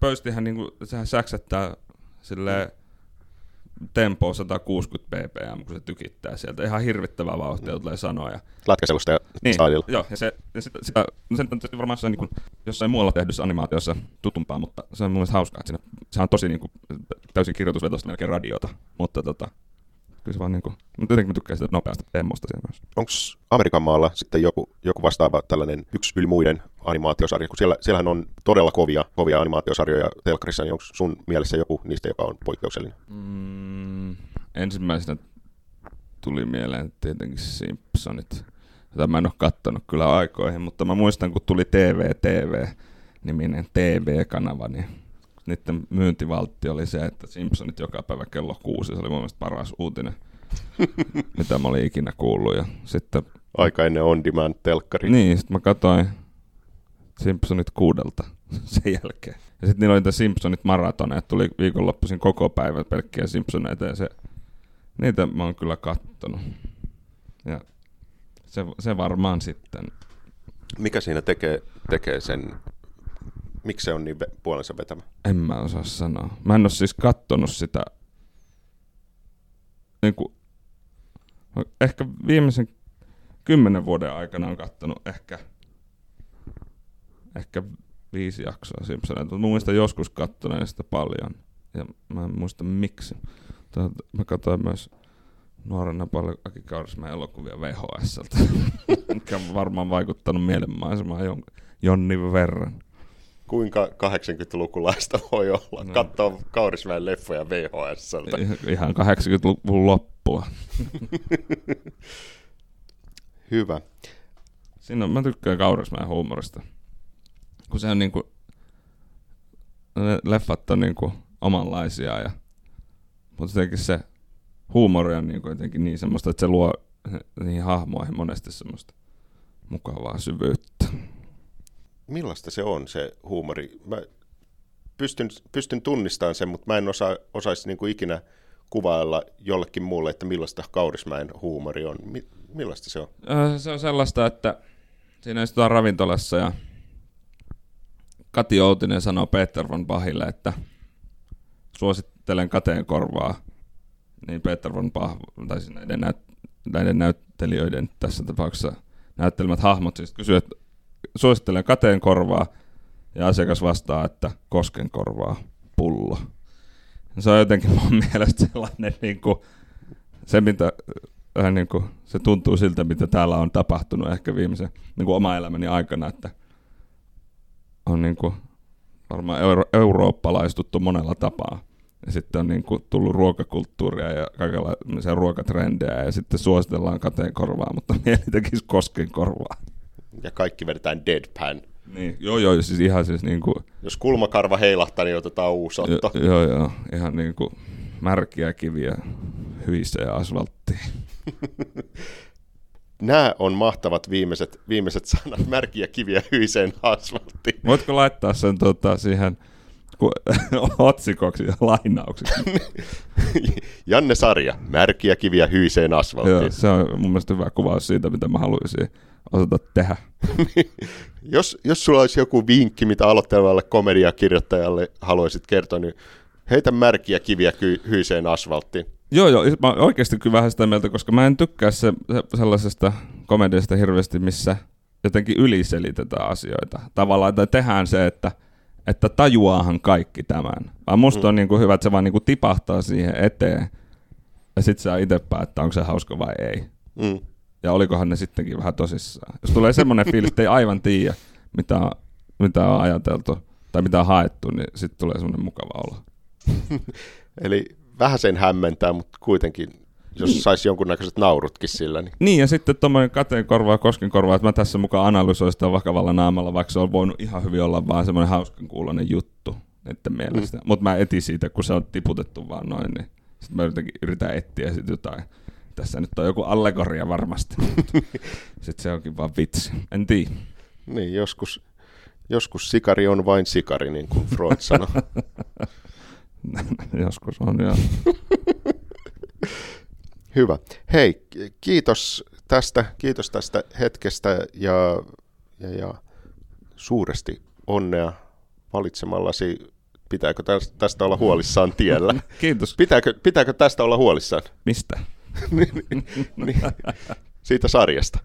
pöystihän niinku, sehän säksättää silleen tempoa 160 ppm, kun se tykittää sieltä. Ihan hirvittävää vauhtia tulee sanoa. Ja, Lätkäselusta ja niin, stadilla. joo, ja se, ja sitä, sitä, no se on varmaan se on niin jossain muualla tehdyssä animaatiossa tutumpaa, mutta se on mun mielestä hauskaa, että siinä, se on tosi niin kuin, täysin kirjoitusvetosta melkein radiota, mutta tota, kyllä se vaan niin kuin, mutta jotenkin mä tykkään sitä nopeasta temmosta siellä myös. Onko Amerikan maalla sitten joku, joku vastaava tällainen yksi yli muiden animaatiosarja, kun siellä, siellähän on todella kovia, kovia animaatiosarjoja telkkarissa, niin onko sun mielessä joku niistä, joka on poikkeuksellinen? Mm, ensimmäisenä tuli mieleen tietenkin Simpsonit, jota mä en ole kattonut kyllä aikoihin, mutta mä muistan, kun tuli TV-TV-niminen TV-kanava, niin niiden myyntivaltti oli se, että Simpsonit joka päivä kello kuusi, se oli mun mielestä paras uutinen, mitä mä olin ikinä kuullut. Ja sitten, Aika ennen on-demand telkkari. niin, sitten mä katsoin Simpsonit kuudelta sen jälkeen. Ja sitten niillä oli niitä Simpsonit maratoneja, tuli viikonloppuisin koko päivä pelkkiä Simpsoneita ja se, niitä mä oon kyllä kattonut. Ja se, se varmaan sitten, Mikä siinä tekee, tekee sen, miksi se on niin puolensa vetämä? en mä osaa sanoa. Mä en oo siis kattonut sitä, niin kuin, ehkä viimeisen kymmenen vuoden aikana on kattonut ehkä, ehkä viisi jaksoa Simpsoneita. Mä muistan joskus kattoneen sitä paljon ja mä en muista miksi. Tuota, Mä katsoin myös nuorena paljon Aki Kaurismäen elokuvia VHSltä, mikä on varmaan vaikuttanut mielenmaisemaan jon, jonnin verran. Kuinka 80-lukulaista voi olla? No. Katsoa Kaurismäen leffoja. Ihan- Ihan 80-luvun loppua. Hyvä. Siinä on, mä tykkään Kaurismäen huumorista. Kun se on niinku, ne leffat on niinku omanlaisia ja, mutta jotenkin se huumori on niinku jotenkin niin semmoista, että se luo niihin hahmoihin monesti semmoista mukavaa syvyyttä. Millaista se on se huumori? Mä pystyn, pystyn tunnistamaan sen, mutta mä en osaa, osaisi niin kuin ikinä kuvailla jollekin muulle, että millaista Kaurismäen huumori on. Mi- millaista se on? Öö, Se on sellaista, että siinä istutaan ravintolassa ja Kati Outinen sanoo Peter von Bachille, että suosittelen kateen korvaa. Niin Peter von Bach, tai siis näiden, näyt, näiden näyttelijöiden tässä tapauksessa näyttelemät hahmot, siis kysyy, että suosittelen kateen korvaa, ja asiakas vastaa, että kosken korvaa pullo. Se on jotenkin mun mielestä sellainen niin kuin, se, mitä vähän niin kuin, se tuntuu siltä, mitä täällä on tapahtunut ehkä viimeisen niin kuin oma elämäni aikana, että on niin kuin, varmaan euro, eurooppalaistuttu monella tapaa. Ja sitten on niin kuin, tullut ruokakulttuuria ja kaikenlaisia ruokatrendejä ja sitten suositellaan kateen korvaa, mutta mieli tekisi kosken korvaa. Ja kaikki vedetään deadpan. Niin, joo joo, siis ihan siis niin kuin, Jos kulmakarva heilahtaa, niin otetaan uusi otto. jo, joo joo, ihan niin kuin märkiä kiviä hyissä ja asfalttia. Nämä on mahtavat viimeiset, viimeiset sanat. Märkiä kiviä hyiseen asfalttiin. Voitko laittaa sen tota, siihen ku, otsikoksi ja lainauksiksi? Janne Sarja, märkiä kiviä hyiseen asfalttiin. Joo, se on mun mielestä hyvä kuvaus siitä, mitä mä haluaisin osata tehdä. Jos, jos sulla olisi joku vinkki, mitä aloittelevalle komediakirjoittajalle haluaisit kertoa, niin heitä märkiä kiviä ky- hyiseen asfalttiin. Joo, joo, mä oikeasti kyllä vähän sitä mieltä, koska mä en tykkää se, se, sellaisesta komediasta hirveästi, missä jotenkin yliselitetään asioita. Tavallaan tai tehdään se, että, että tajuaahan kaikki tämän. Vaan musta mm. on niin kuin hyvä, että se vaan niin kuin tipahtaa siihen eteen. Ja sit saa itse päättää, onko se hauska vai ei. Mm. Ja olikohan ne sittenkin vähän tosissaan. Jos tulee semmoinen fiilis, että ei aivan tiedä, mitä, on- mitä on ajateltu tai mitä on haettu, niin sitten tulee semmoinen mukava olo. Eli vähän sen hämmentää, mutta kuitenkin, jos saisi jonkunnäköiset naurutkin sillä, niin Niin, ja sitten tuommoinen kateen korvaa, kosken korvaa, että mä tässä mukaan analysoin sitä vakavalla naamalla, vaikka se on voinut ihan hyvin olla vaan semmoinen hauskan kuulonen juttu niiden mielestä. Mm. Mutta mä etin siitä, kun se on tiputettu vaan noin, niin sitten mä jotenkin yritän etsiä sitten jotain Tässä nyt on joku allegoria varmasti. Sitten se onkin vaan vitsi. En tiedä. Niin, joskus, joskus sikari on vain sikari, niin kuin Freud sanoi. Joskus on, joo. Hyvä. Hei, kiitos tästä, kiitos tästä hetkestä ja, ja, ja suuresti onnea valitsemallasi. Pitääkö tästä olla huolissaan tiellä? Kiitos. Pitääkö, pitääkö tästä olla huolissaan? Mistä? niin, siitä sarjasta.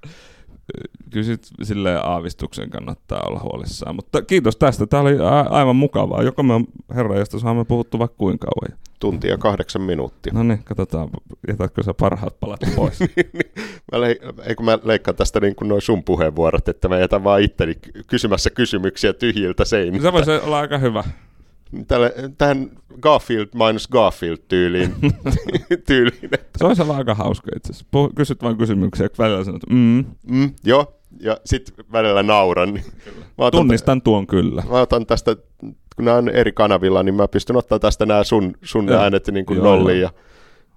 Kyllä sit silleen aavistuksen kannattaa olla huolissaan. Mutta kiitos tästä. Tämä oli a- aivan mukavaa. Joko me herra, josta saamme puhuttua vaikka kuinka kauan. Tuntia kahdeksan minuuttia. No niin, katsotaan. Jätätkö sä parhaat palat pois? mä le- eikö mä leikkaan tästä niin kuin noin sun puheenvuorot, että mä jätän vaan itteni kysymässä kysymyksiä tyhjiltä seiniltä. Se voisi olla aika hyvä. Tälle, tähän Garfield minus Garfield tyyliin. tyyliin että. Se olisi aika hauska itse asiassa. Puh- kysyt vain kysymyksiä, välillä sanot, mm. Mm, joo, ja sitten välillä nauran. Niin Tunnistan tuon kyllä. Mä otan tästä, kun nämä on eri kanavilla, niin mä pystyn ottaa tästä nämä sun, sun äänet niin kuin nolliin ja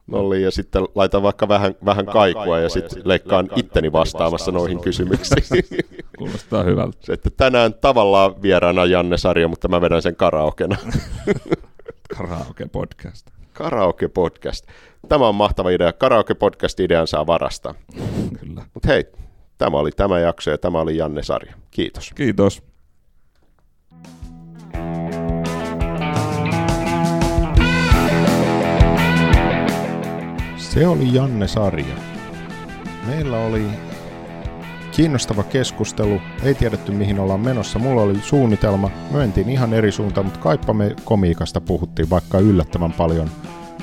nolliin ja sitten laitan vaikka vähän, vähän kaikua ja sitten leikkaan itteni vastaamassa noihin kysymyksiin. Kuulostaa hyvältä. Se, että tänään tavallaan vieraana Janne Sarja, mutta mä vedän sen karaokena. Karaoke podcast. Karaoke podcast. Tämä on mahtava idea. Karaoke podcast idean saa varastaa. Kyllä. Mutta hei, tämä oli tämä jakso ja tämä oli Janne Sarja. Kiitos. Kiitos. Se oli Janne Sarja. Meillä oli kiinnostava keskustelu, ei tiedetty mihin ollaan menossa. Mulla oli suunnitelma, mentiin ihan eri suuntaan, mutta kaippa me komiikasta puhuttiin vaikka yllättävän paljon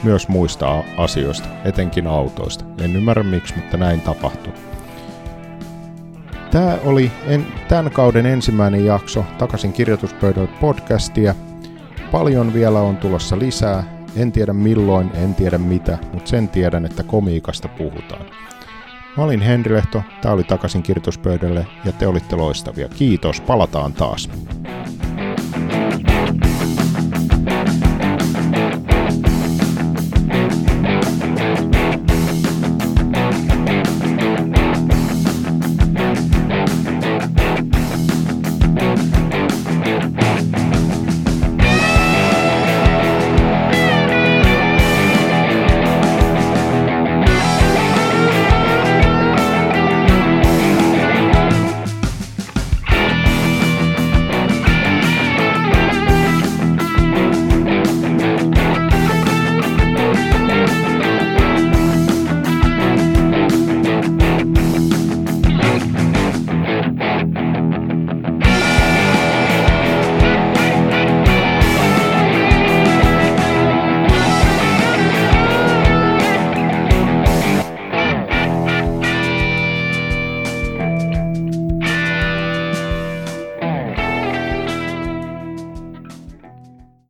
myös muista asioista, etenkin autoista. En ymmärrä miksi, mutta näin tapahtui. Tämä oli en, tämän kauden ensimmäinen jakso takaisin kirjoituspöydälle podcastia. Paljon vielä on tulossa lisää. En tiedä milloin, en tiedä mitä, mutta sen tiedän, että komiikasta puhutaan. Mä olin Henri Lehto, tää oli takaisin kirjoituspöydälle ja te olitte loistavia. Kiitos, palataan taas.